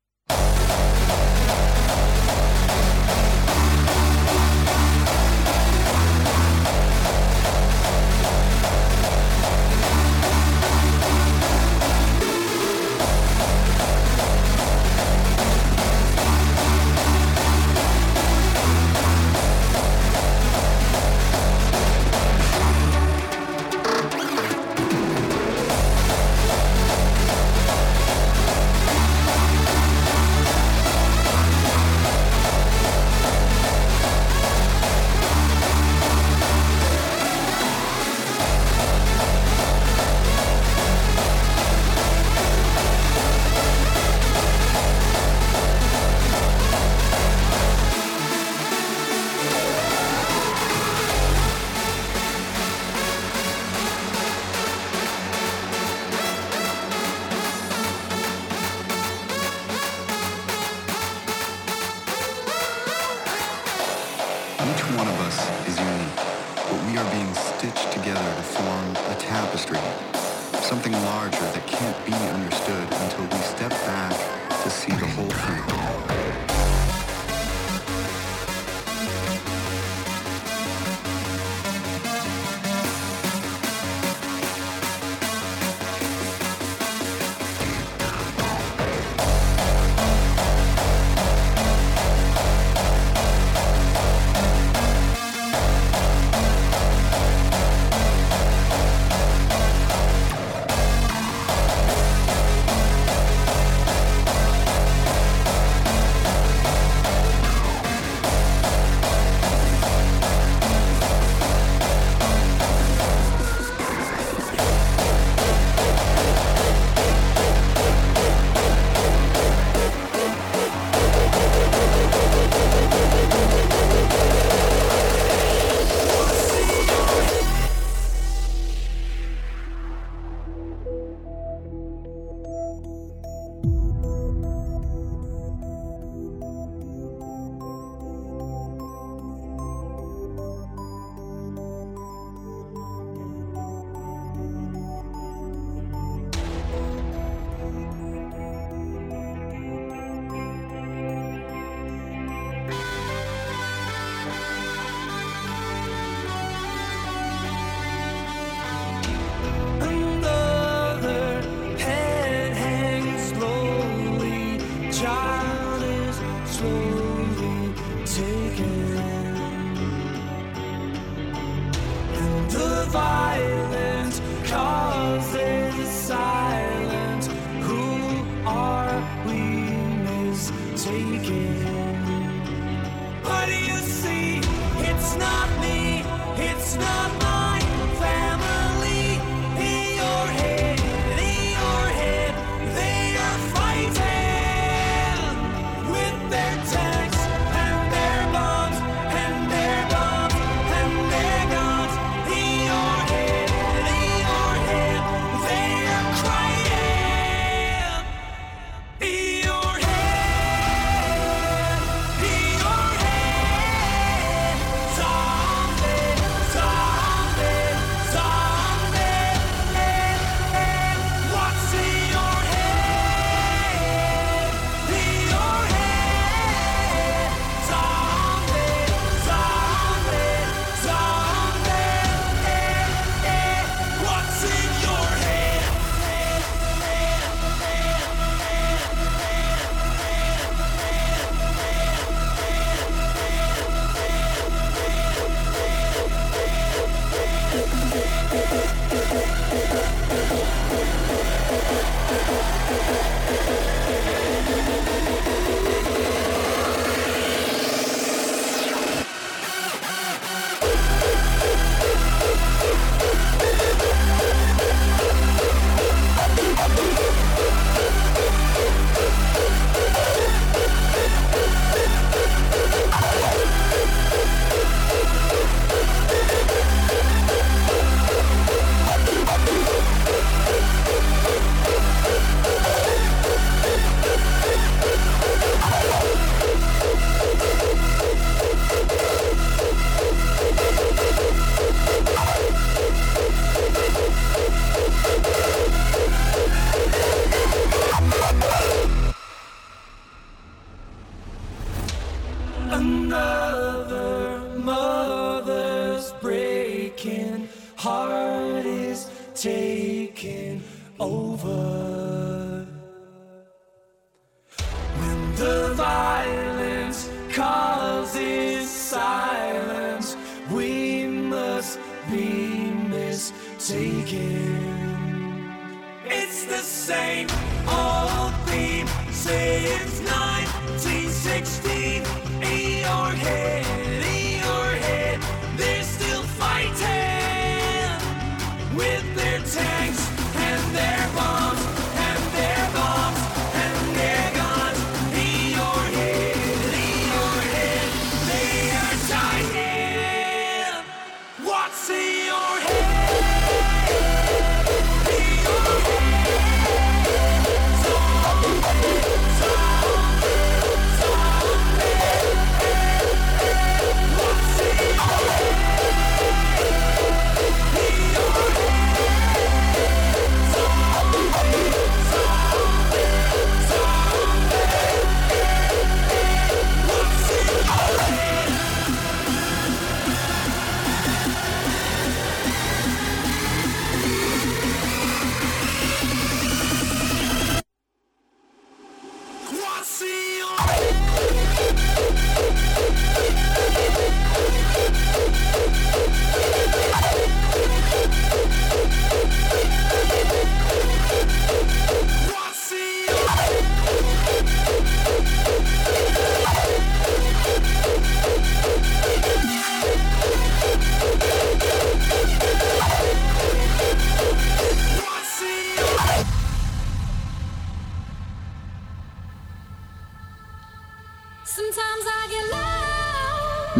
Since 1916.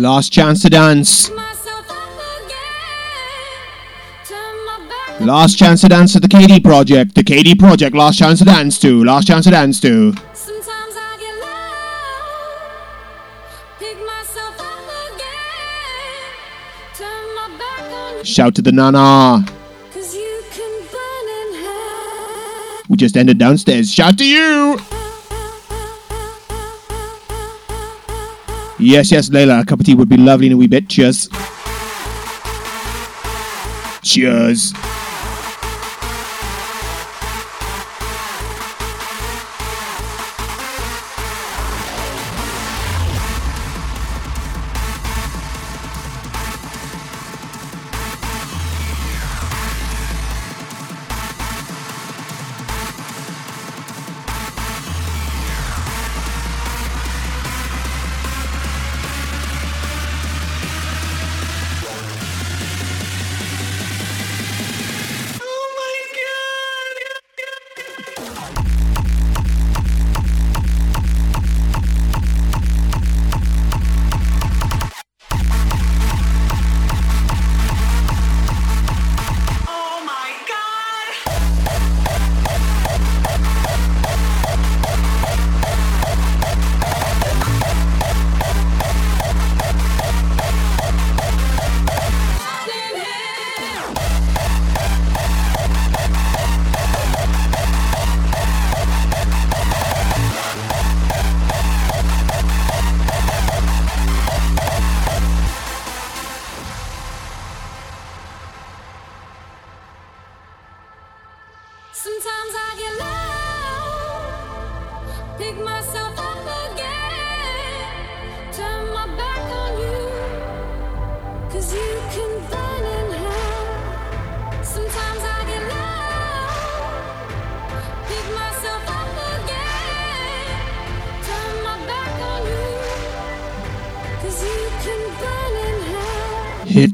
Last chance to dance. Last chance to dance to the KD Project. The KD Project. Last chance to dance to. Last chance to dance to. Shout to the Nana. We just ended downstairs. Shout to you. Yes, yes, Layla. A cup of tea would be lovely in a wee bit. Cheers. Cheers.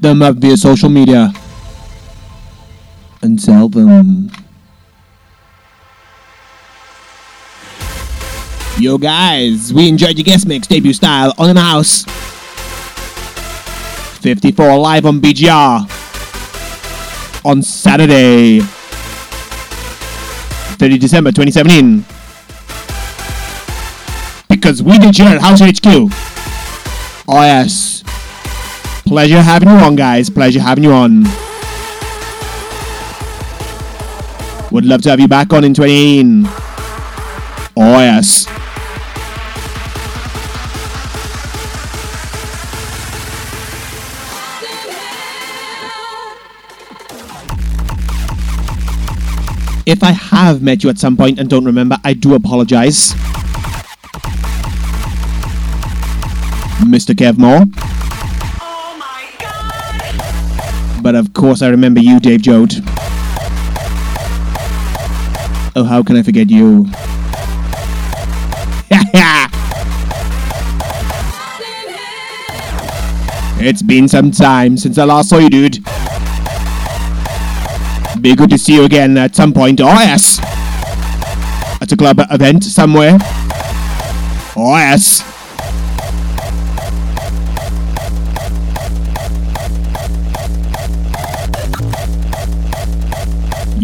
Them up via social media and sell them. Yo, guys, we enjoyed your guest mix debut style on the house. 54 live on BGR on Saturday, 30 December 2017. Because we did at House HQ. Oh, yes. Pleasure having you on, guys. Pleasure having you on. Would love to have you back on in 2018. Oh, yes. If I have met you at some point and don't remember, I do apologize. Mr. Kev Moore. But of course, I remember you, Dave Jode. Oh, how can I forget you? it's been some time since I last saw you, dude. Be good to see you again at some point. Oh, yes. At a club event somewhere. Oh, yes.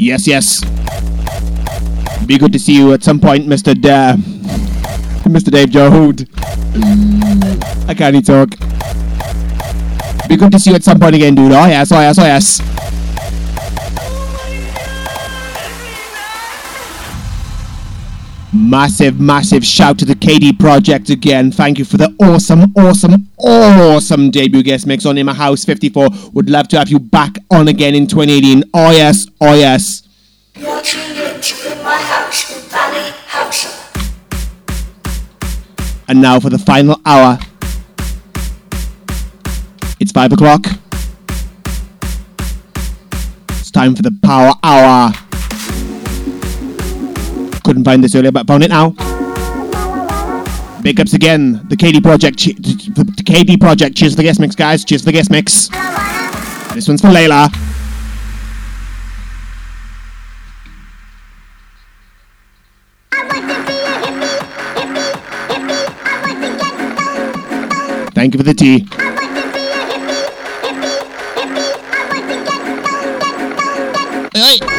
Yes, yes. Be good to see you at some point, Mr. Da- Mr. Dave Jode. I can't even talk. Be good to see you at some point again, dude. Oh yes, oh yes, oh yes. Massive, massive shout to the KD Project again. Thank you for the awesome, awesome, awesome debut guest mix on In My House 54. Would love to have you back on again in 2018. Oh yes, oh yes. You're in My House. And now for the final hour. It's five o'clock. It's time for the power hour. Couldn't find this earlier, but found it now. Big ups again, the KD Project. The KD Project. Cheers for the guest mix, guys. Cheers for the guest mix. This one's for Layla. Thank you for the tea. Hey.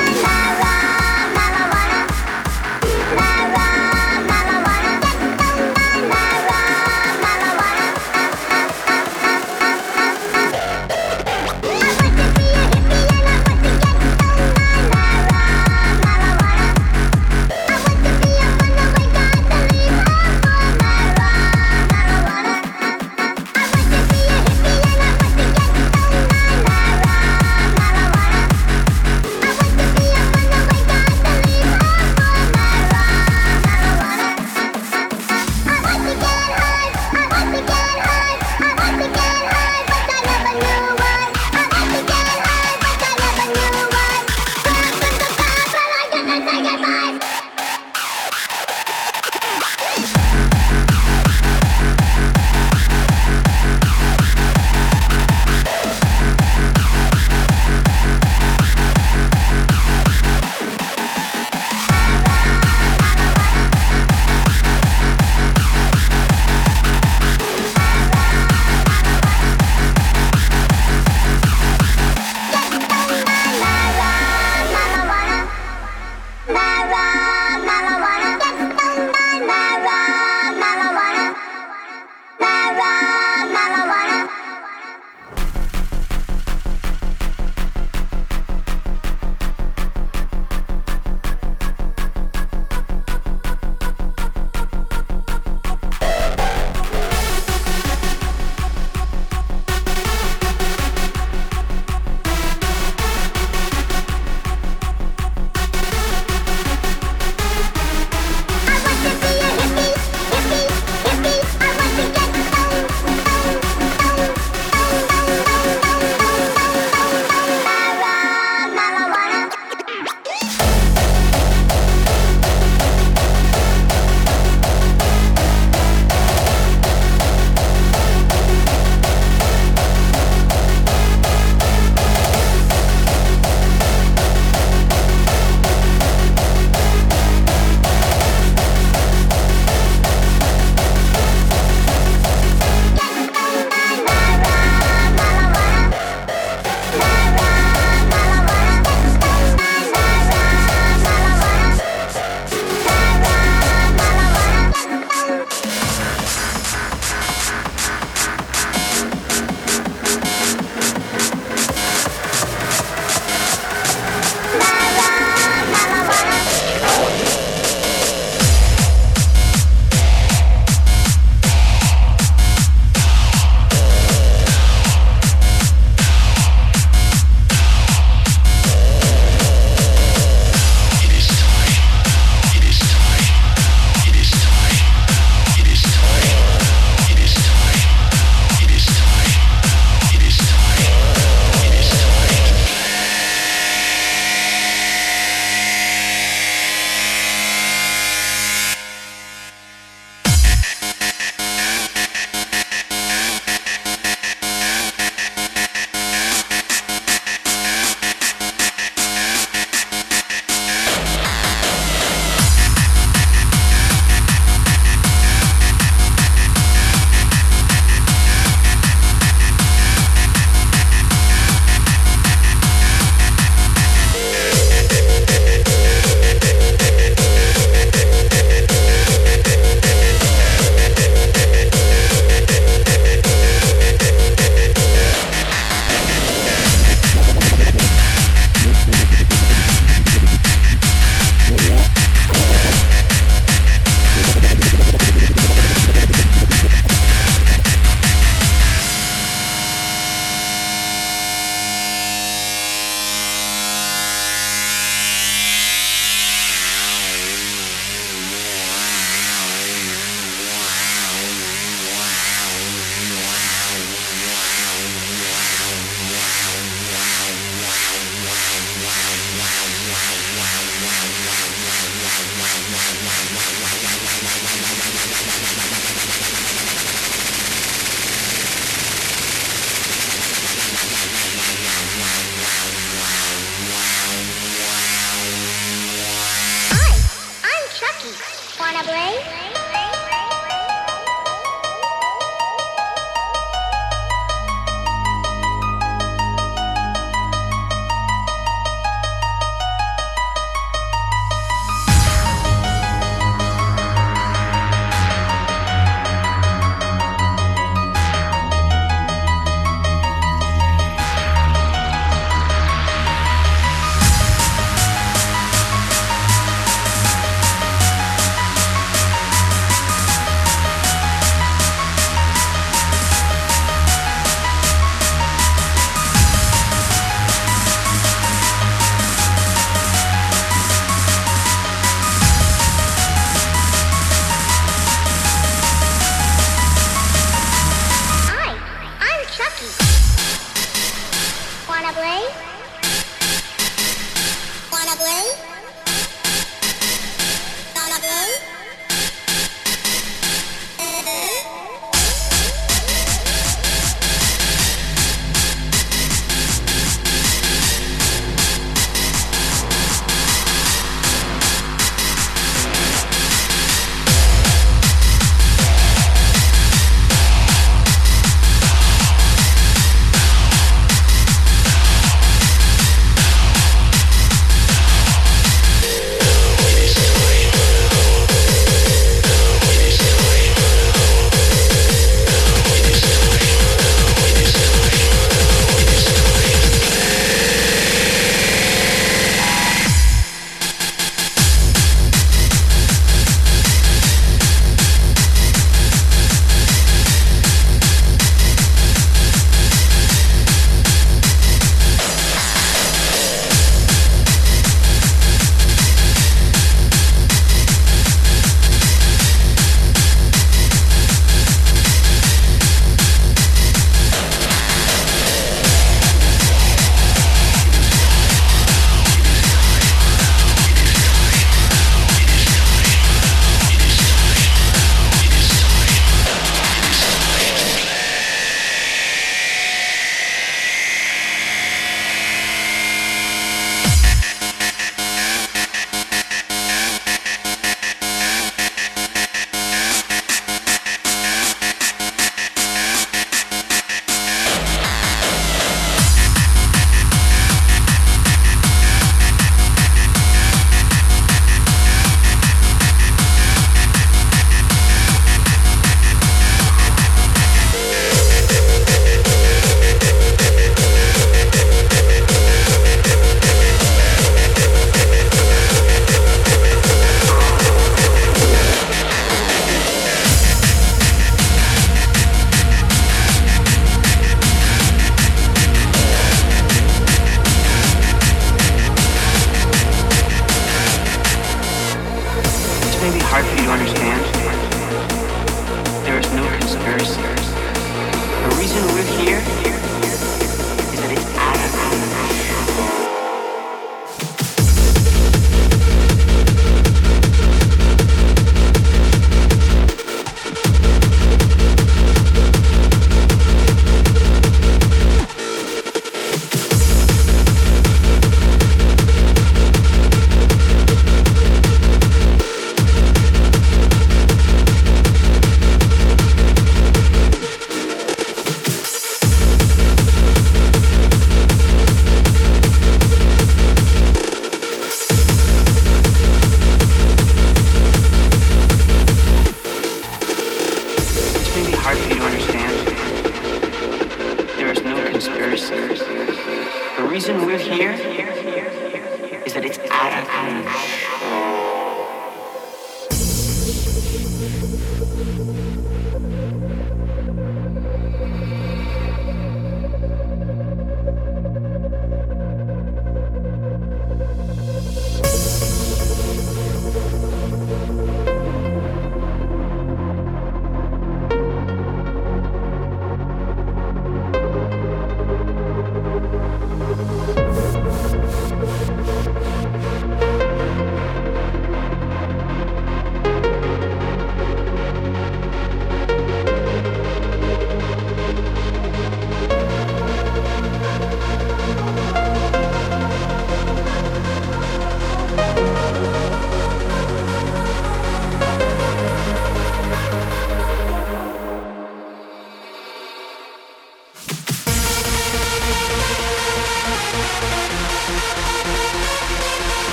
Wanna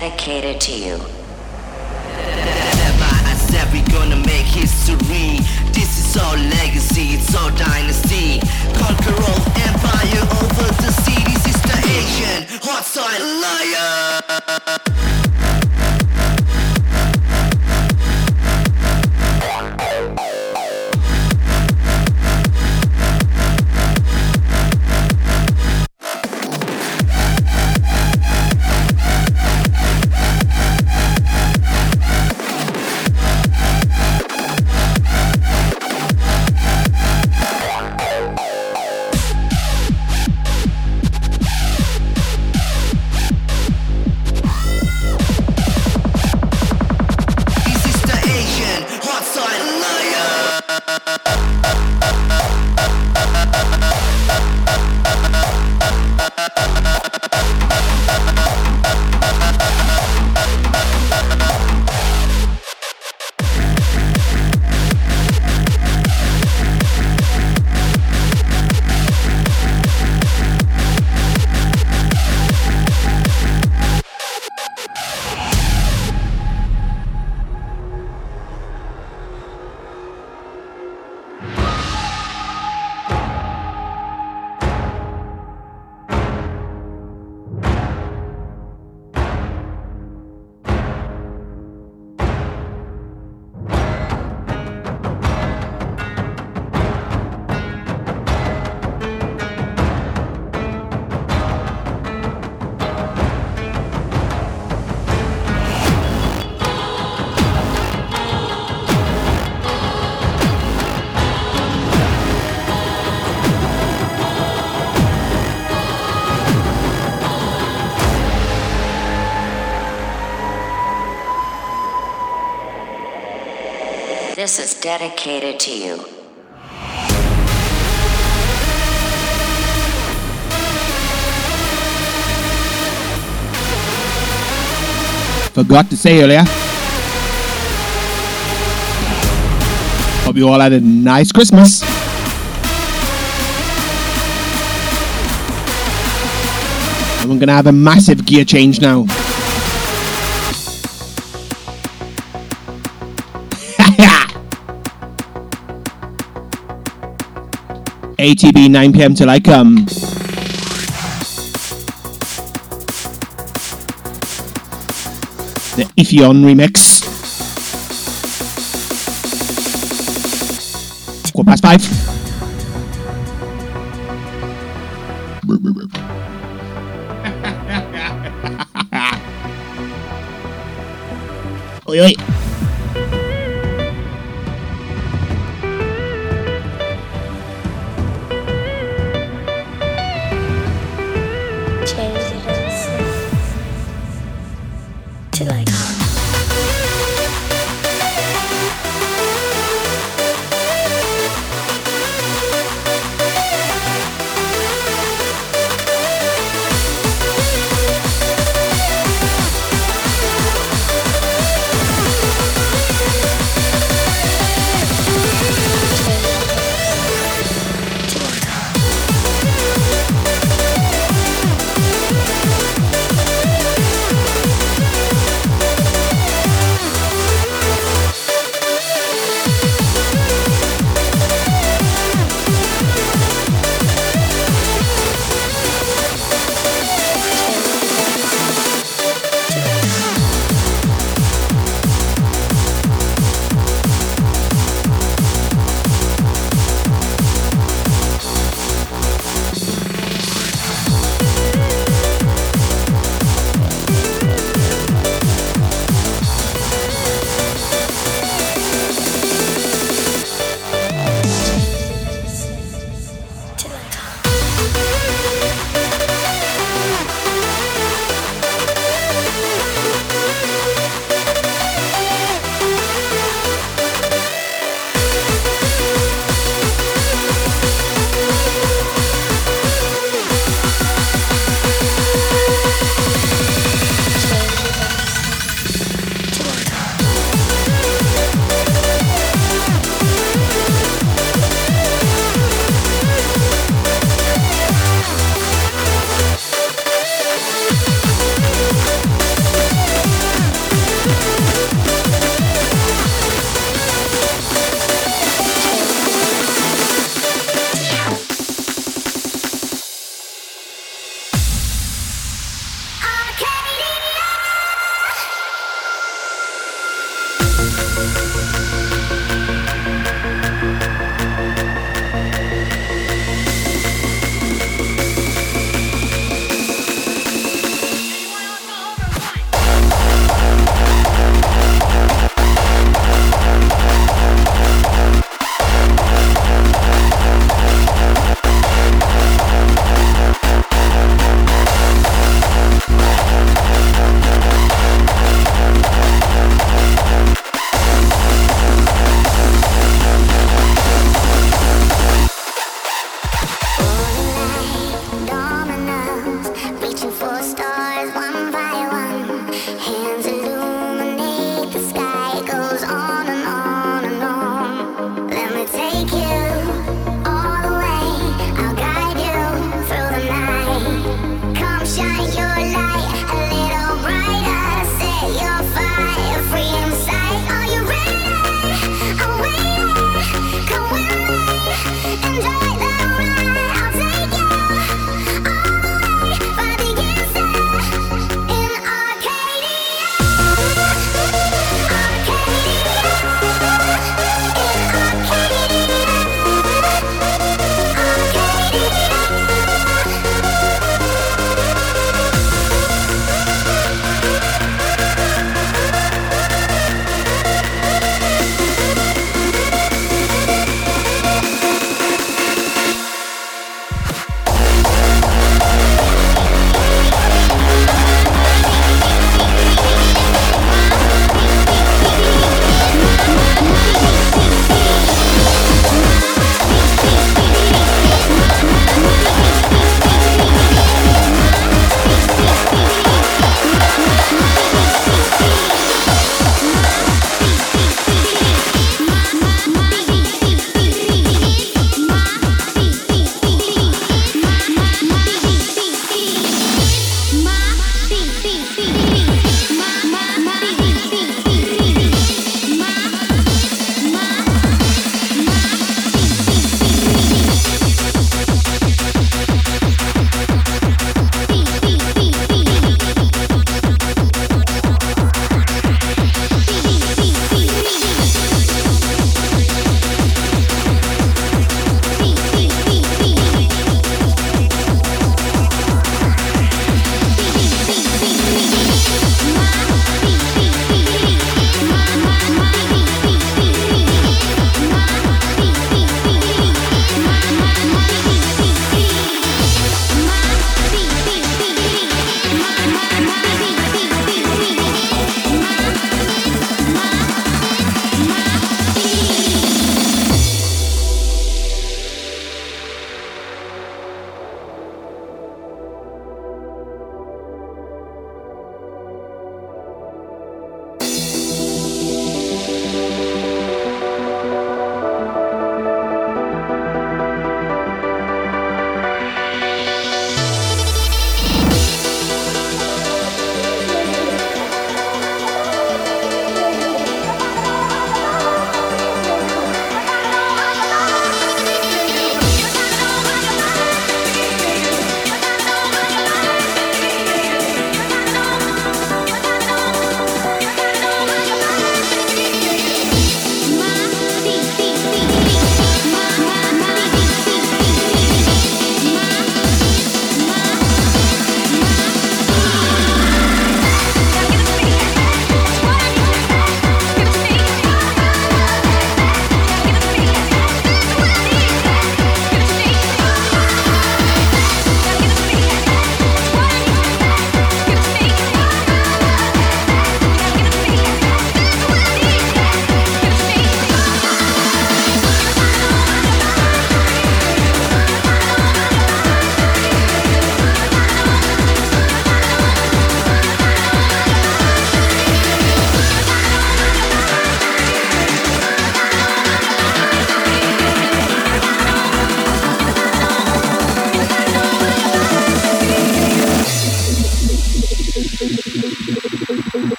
dedicated to you. This is dedicated to you. Forgot to say earlier. Hope you all had a nice Christmas. And we're gonna have a massive gear change now. ATB 9 p.m. till I come. The Iphion remix. Quarter past five.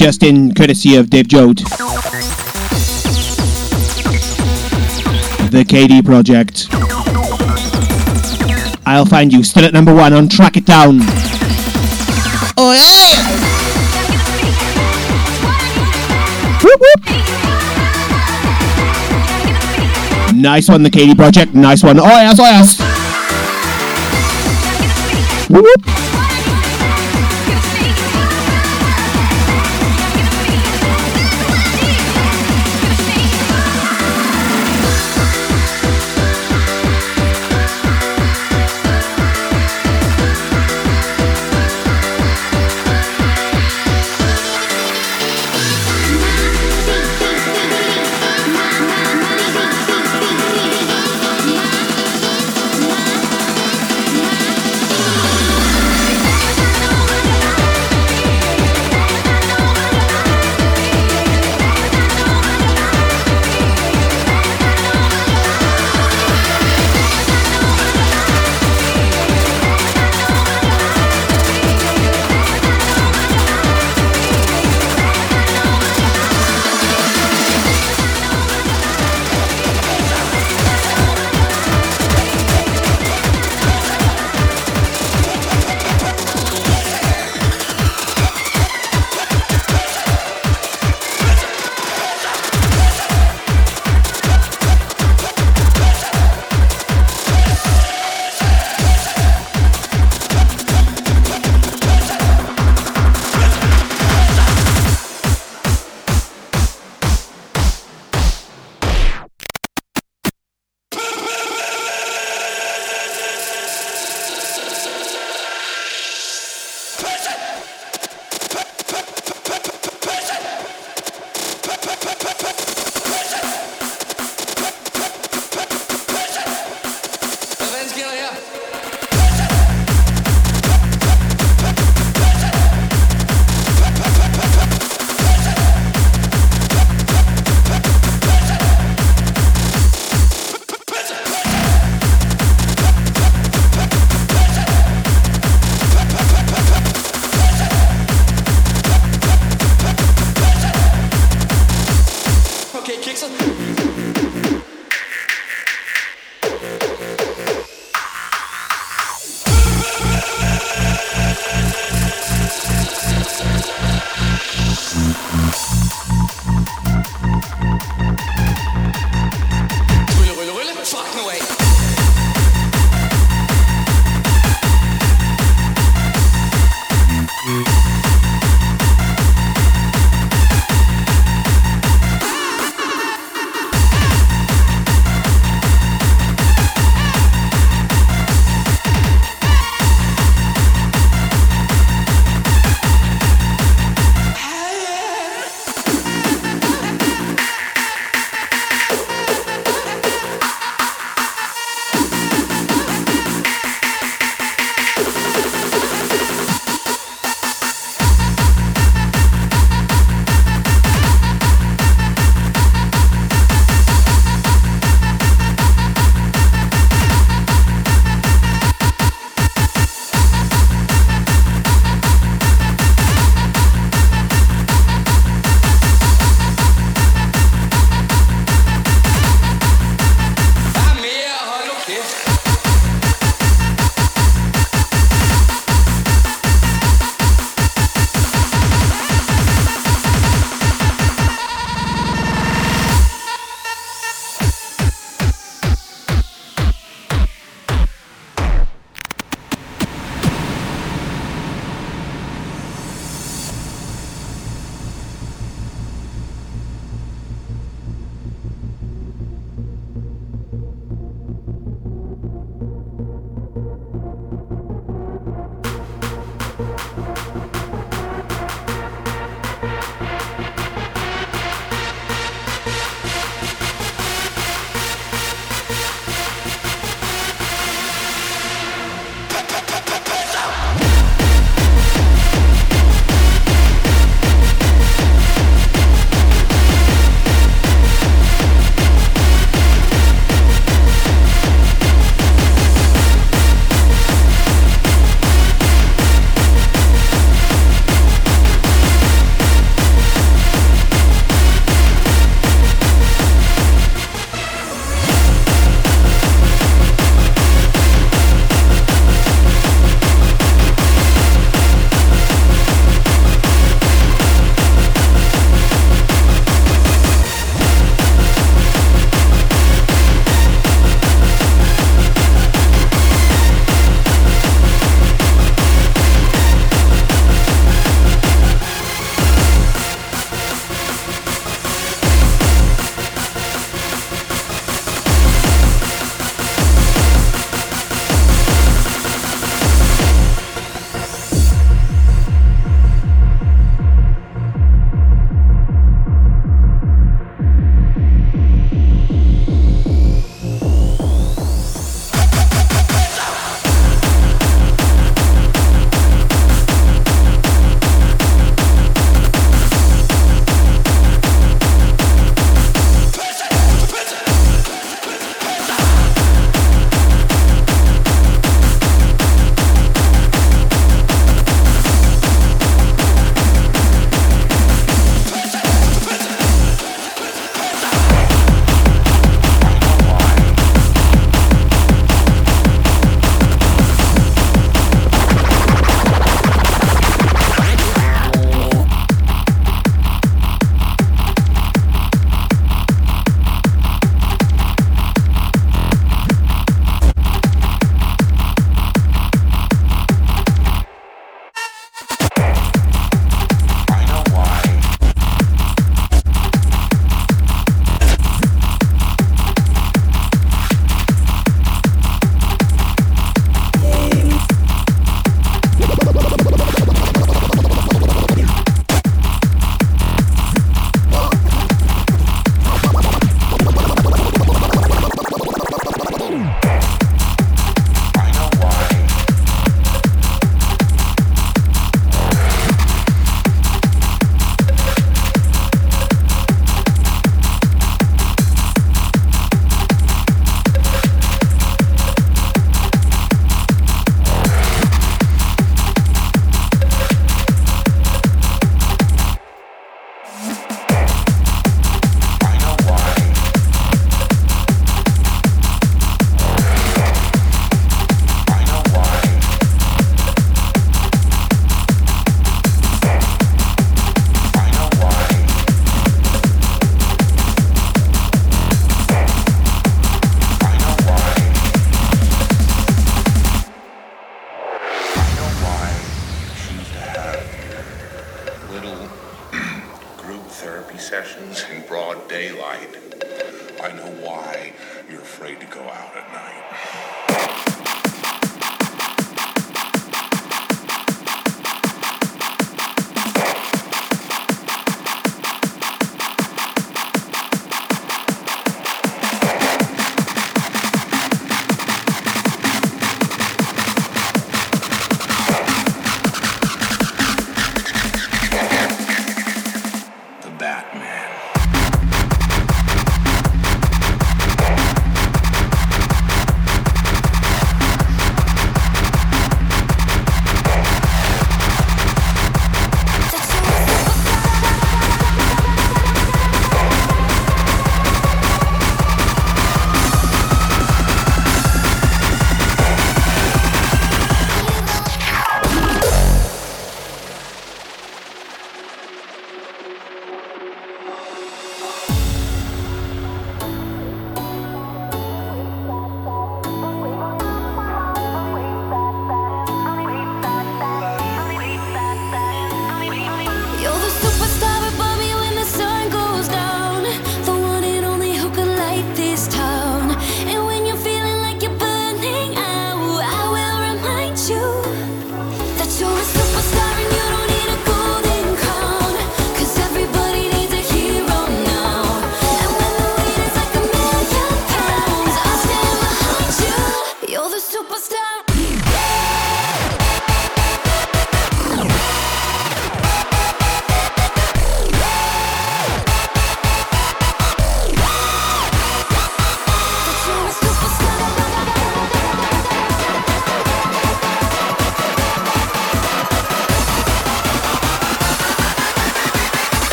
Just in courtesy of Dave Jode. The KD Project. I'll find you still at number one on Track It Down. Oh yeah! Whoop, whoop. Nice one, the KD Project. Nice one. Oh yes, oh yes. Whoop, whoop.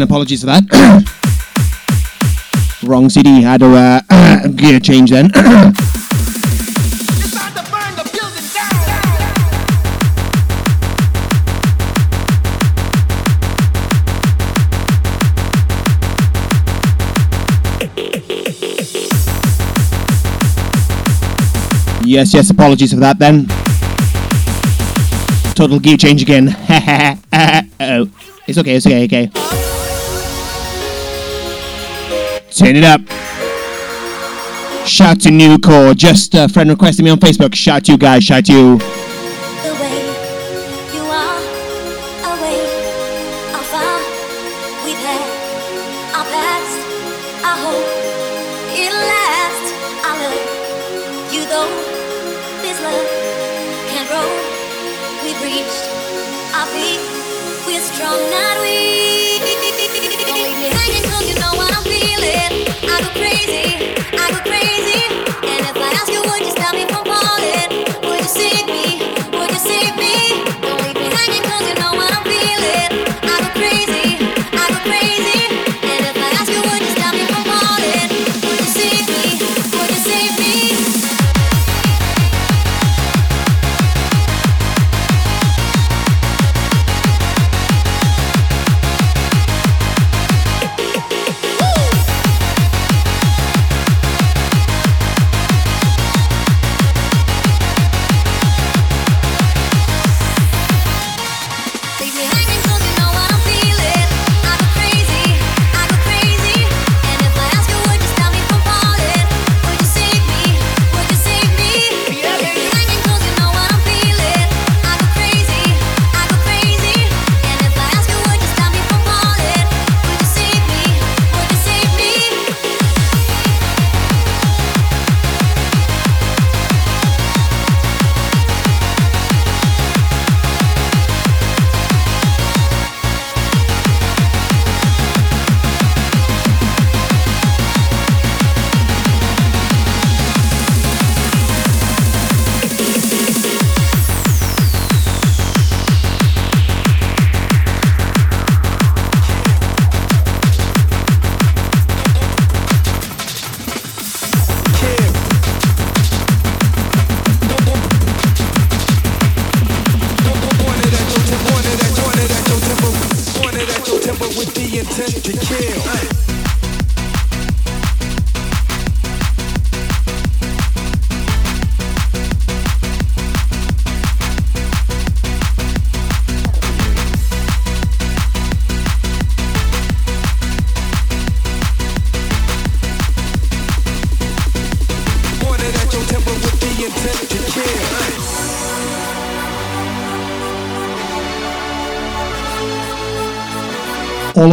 again, apologies for that. Wrong CD, had a uh, gear change then. Yes, yes, apologies for that then. Total gear change again. oh, it's okay, it's okay, okay. Turn it up. Shout to Newcore. Just a friend requested me on Facebook. Shout to you guys. Shout to you.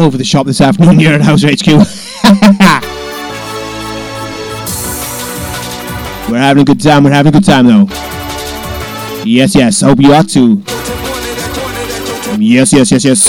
over the shop this afternoon here at House HQ. We're having a good time. We're having a good time, though. Yes, yes. Hope you are too. Yes, yes, yes, yes.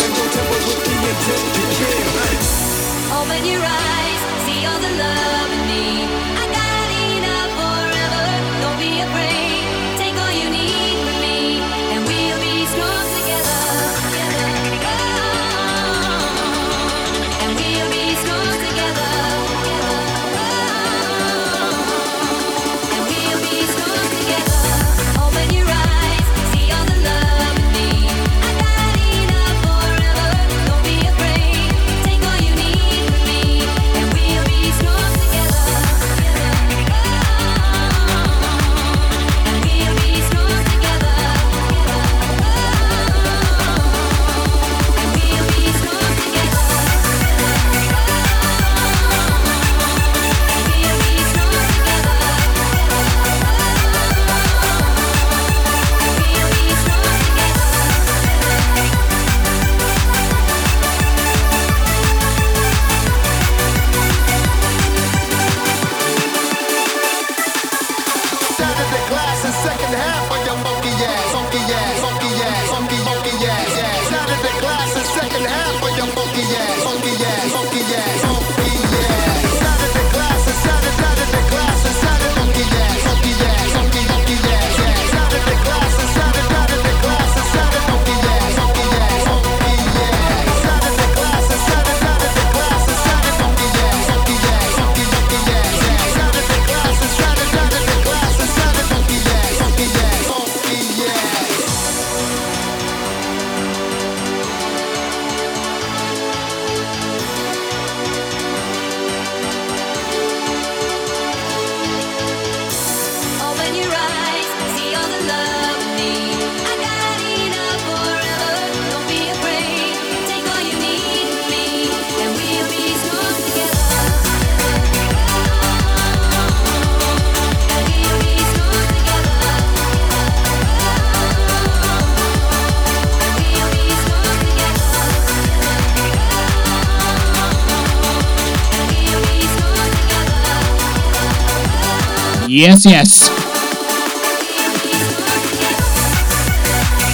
Yes, yes.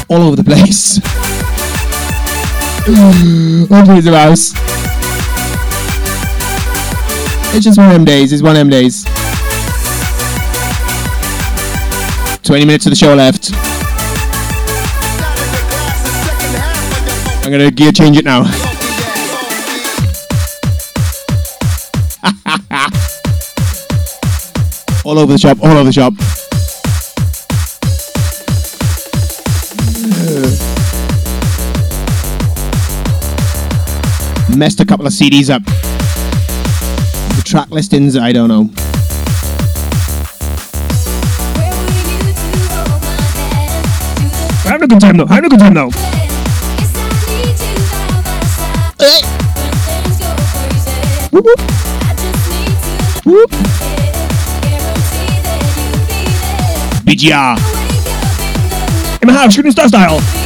All over the place. Over the house. It's just one of them days. It's one of them days. 20 minutes of the show left. I'm gonna gear change it now. all over the shop, all over the shop. Messed a couple of CDs up. The track listings, I don't know. Having a good time though, having a good time though. Whoop, whoop. Whoop. BGR. In the half shooting star style.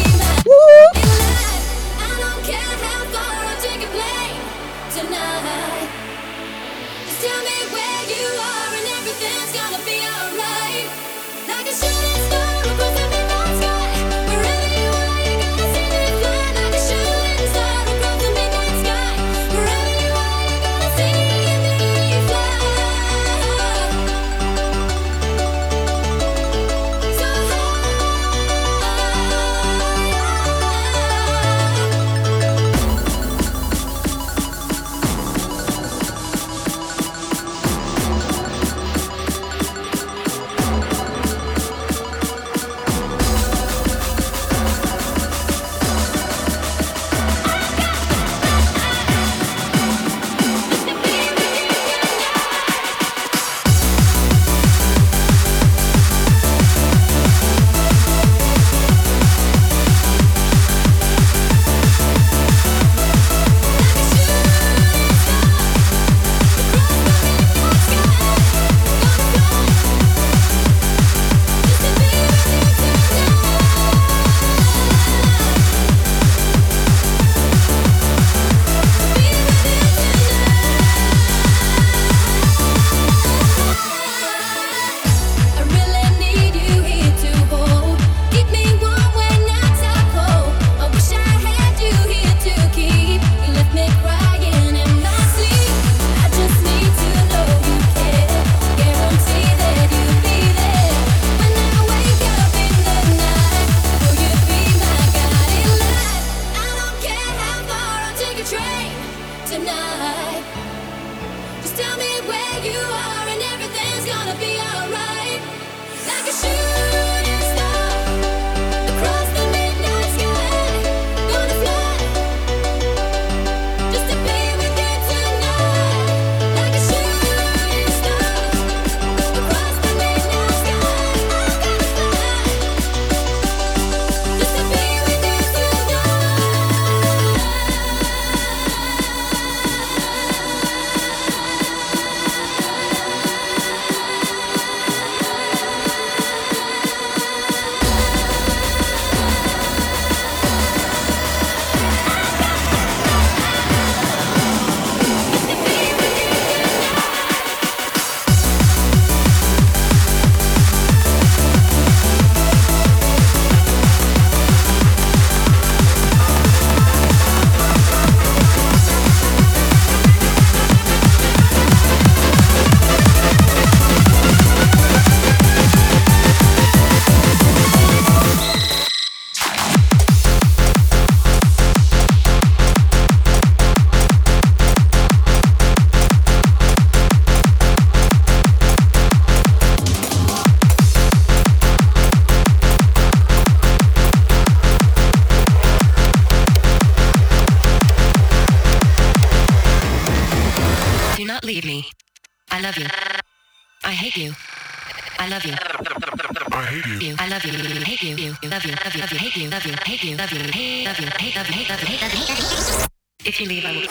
love you, love you, love you, hate you, love you, hate you, love you, hate, love you, hate, love you, hate, love you, hate, love you, hate, love you. If you leave, I will.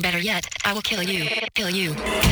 Better yet, I will kill you, kill you.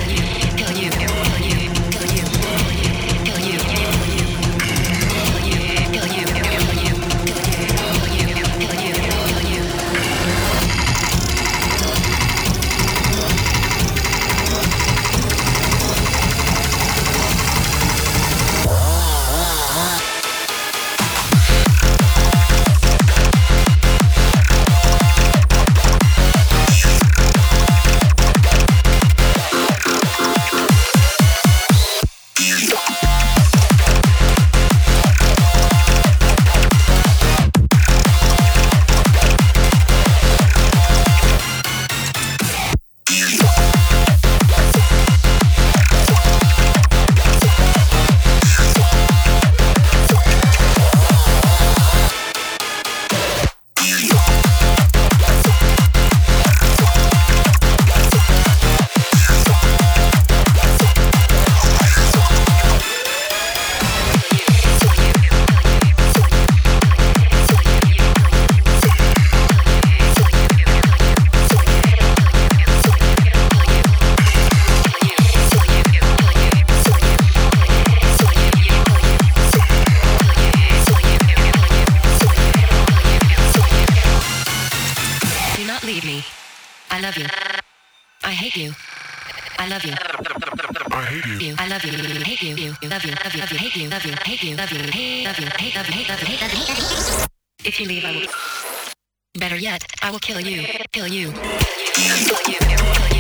hate you, love you, hate, you, hate, you, hate, you, hate, you, hate, you. If you leave, I will. Better yet, I will kill you, kill you, kill you, kill you. Kill you.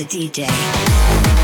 A DJ.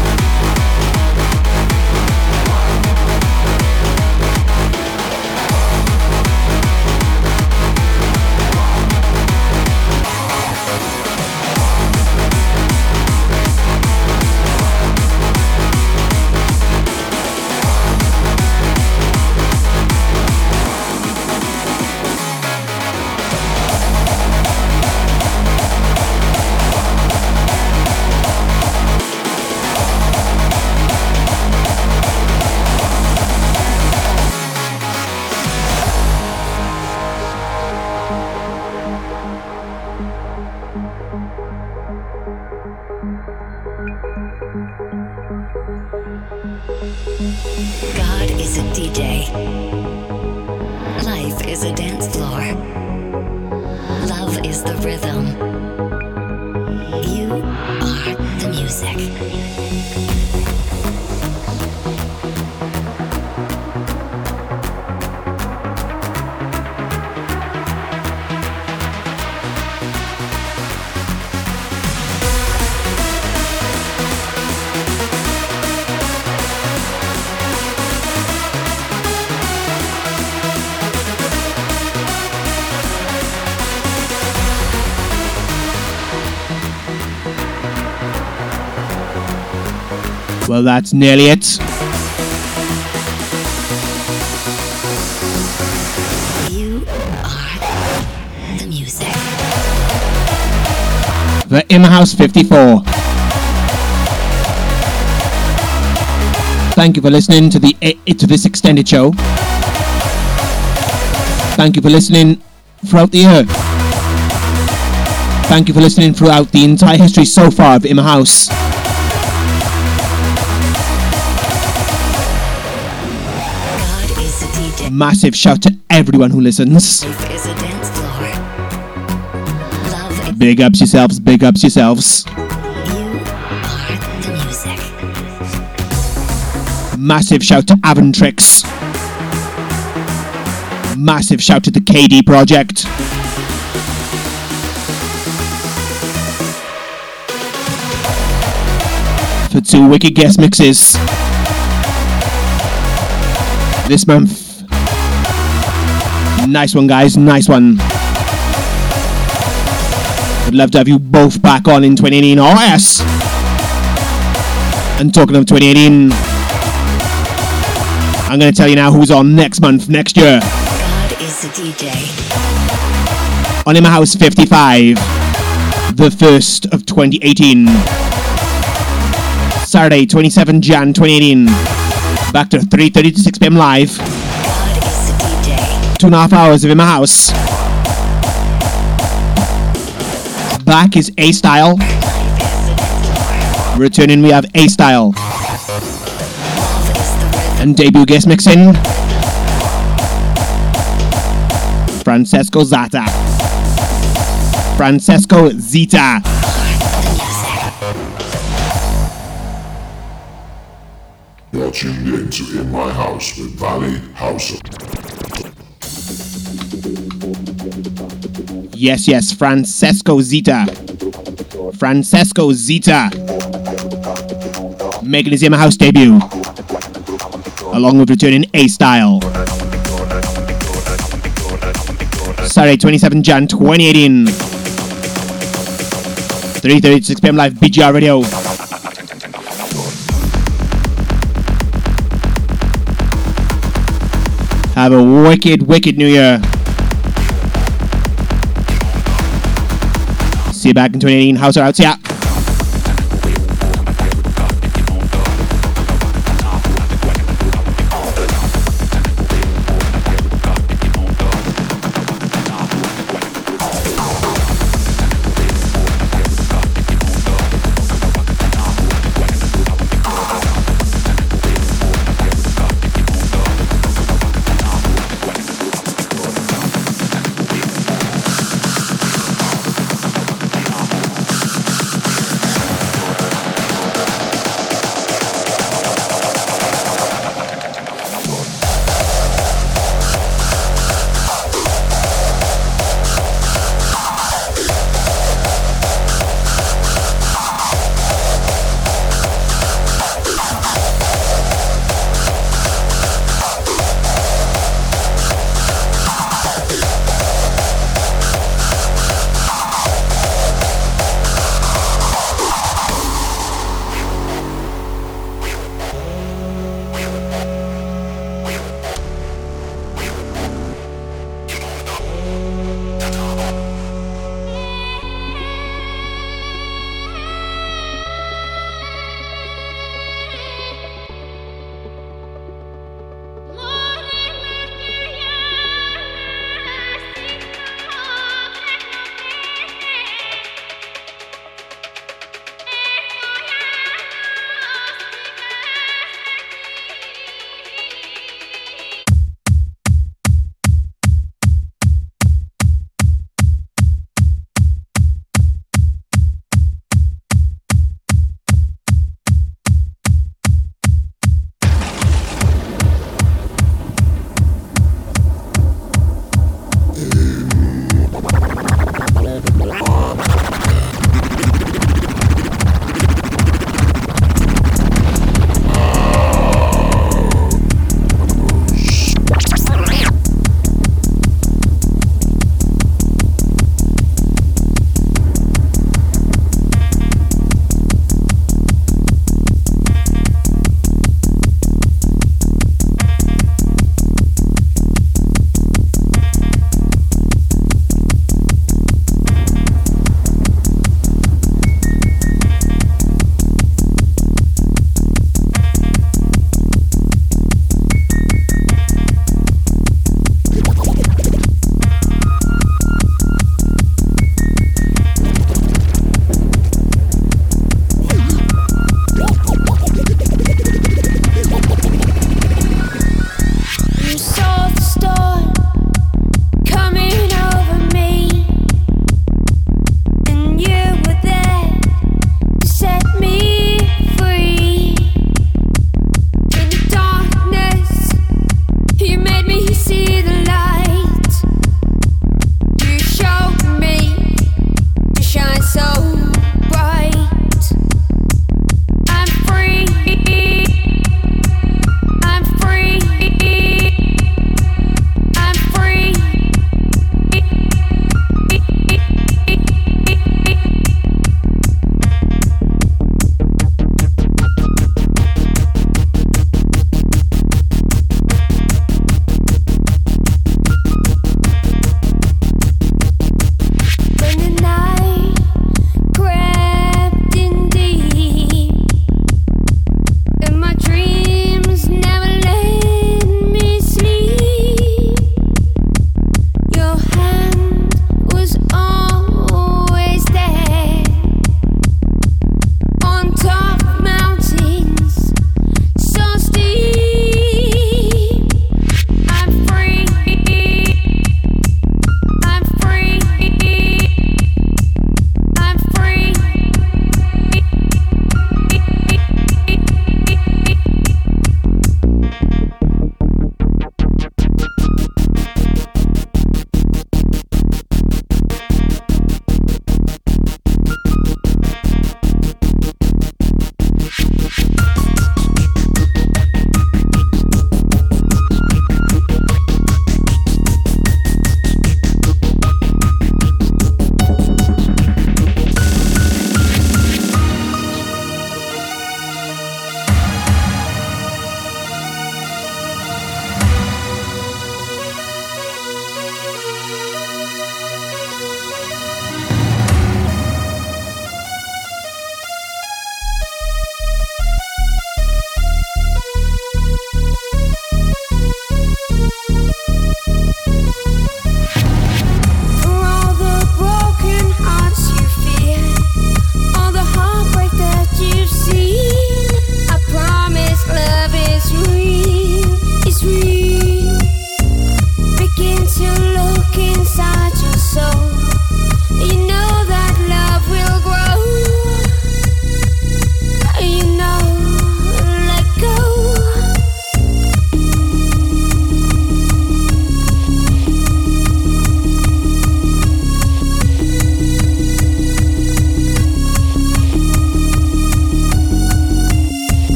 Well, that's nearly it. You are the music. The In My House 54. Thank you for listening to the to this extended show. Thank you for listening throughout the year. Thank you for listening throughout the entire history so far of In My House. Massive shout to everyone who listens. Big ups yourselves, big ups yourselves. Massive shout to Avantrix. Massive shout to the KD Project. For two wicked guest mixes. This month. Nice one, guys. Nice one. Would love to have you both back on in 2018. Oh, yes. And talking of 2018. I'm going to tell you now who's on next month, next year. God is a DJ. On In My House 55, the first of 2018. Saturday, 27 Jan 2018. Back to 3.30 to 6 pm live. Two and a half hours of In My House. Back is A Style. Returning, we have A Style. And debut guest mixing. Francesco Zata. Francesco Zita. You're tuned in to In My House with Valley Houser. Yes, yes, Francesco Zita. Francesco Zita. Making his In My House debut. Along with returning A Style. Saturday, 27 Jan 2018. 3.30 to 6 pm live BGR Radio. Have a wicked, wicked new year. See you back in 2018. Houser out. See ya.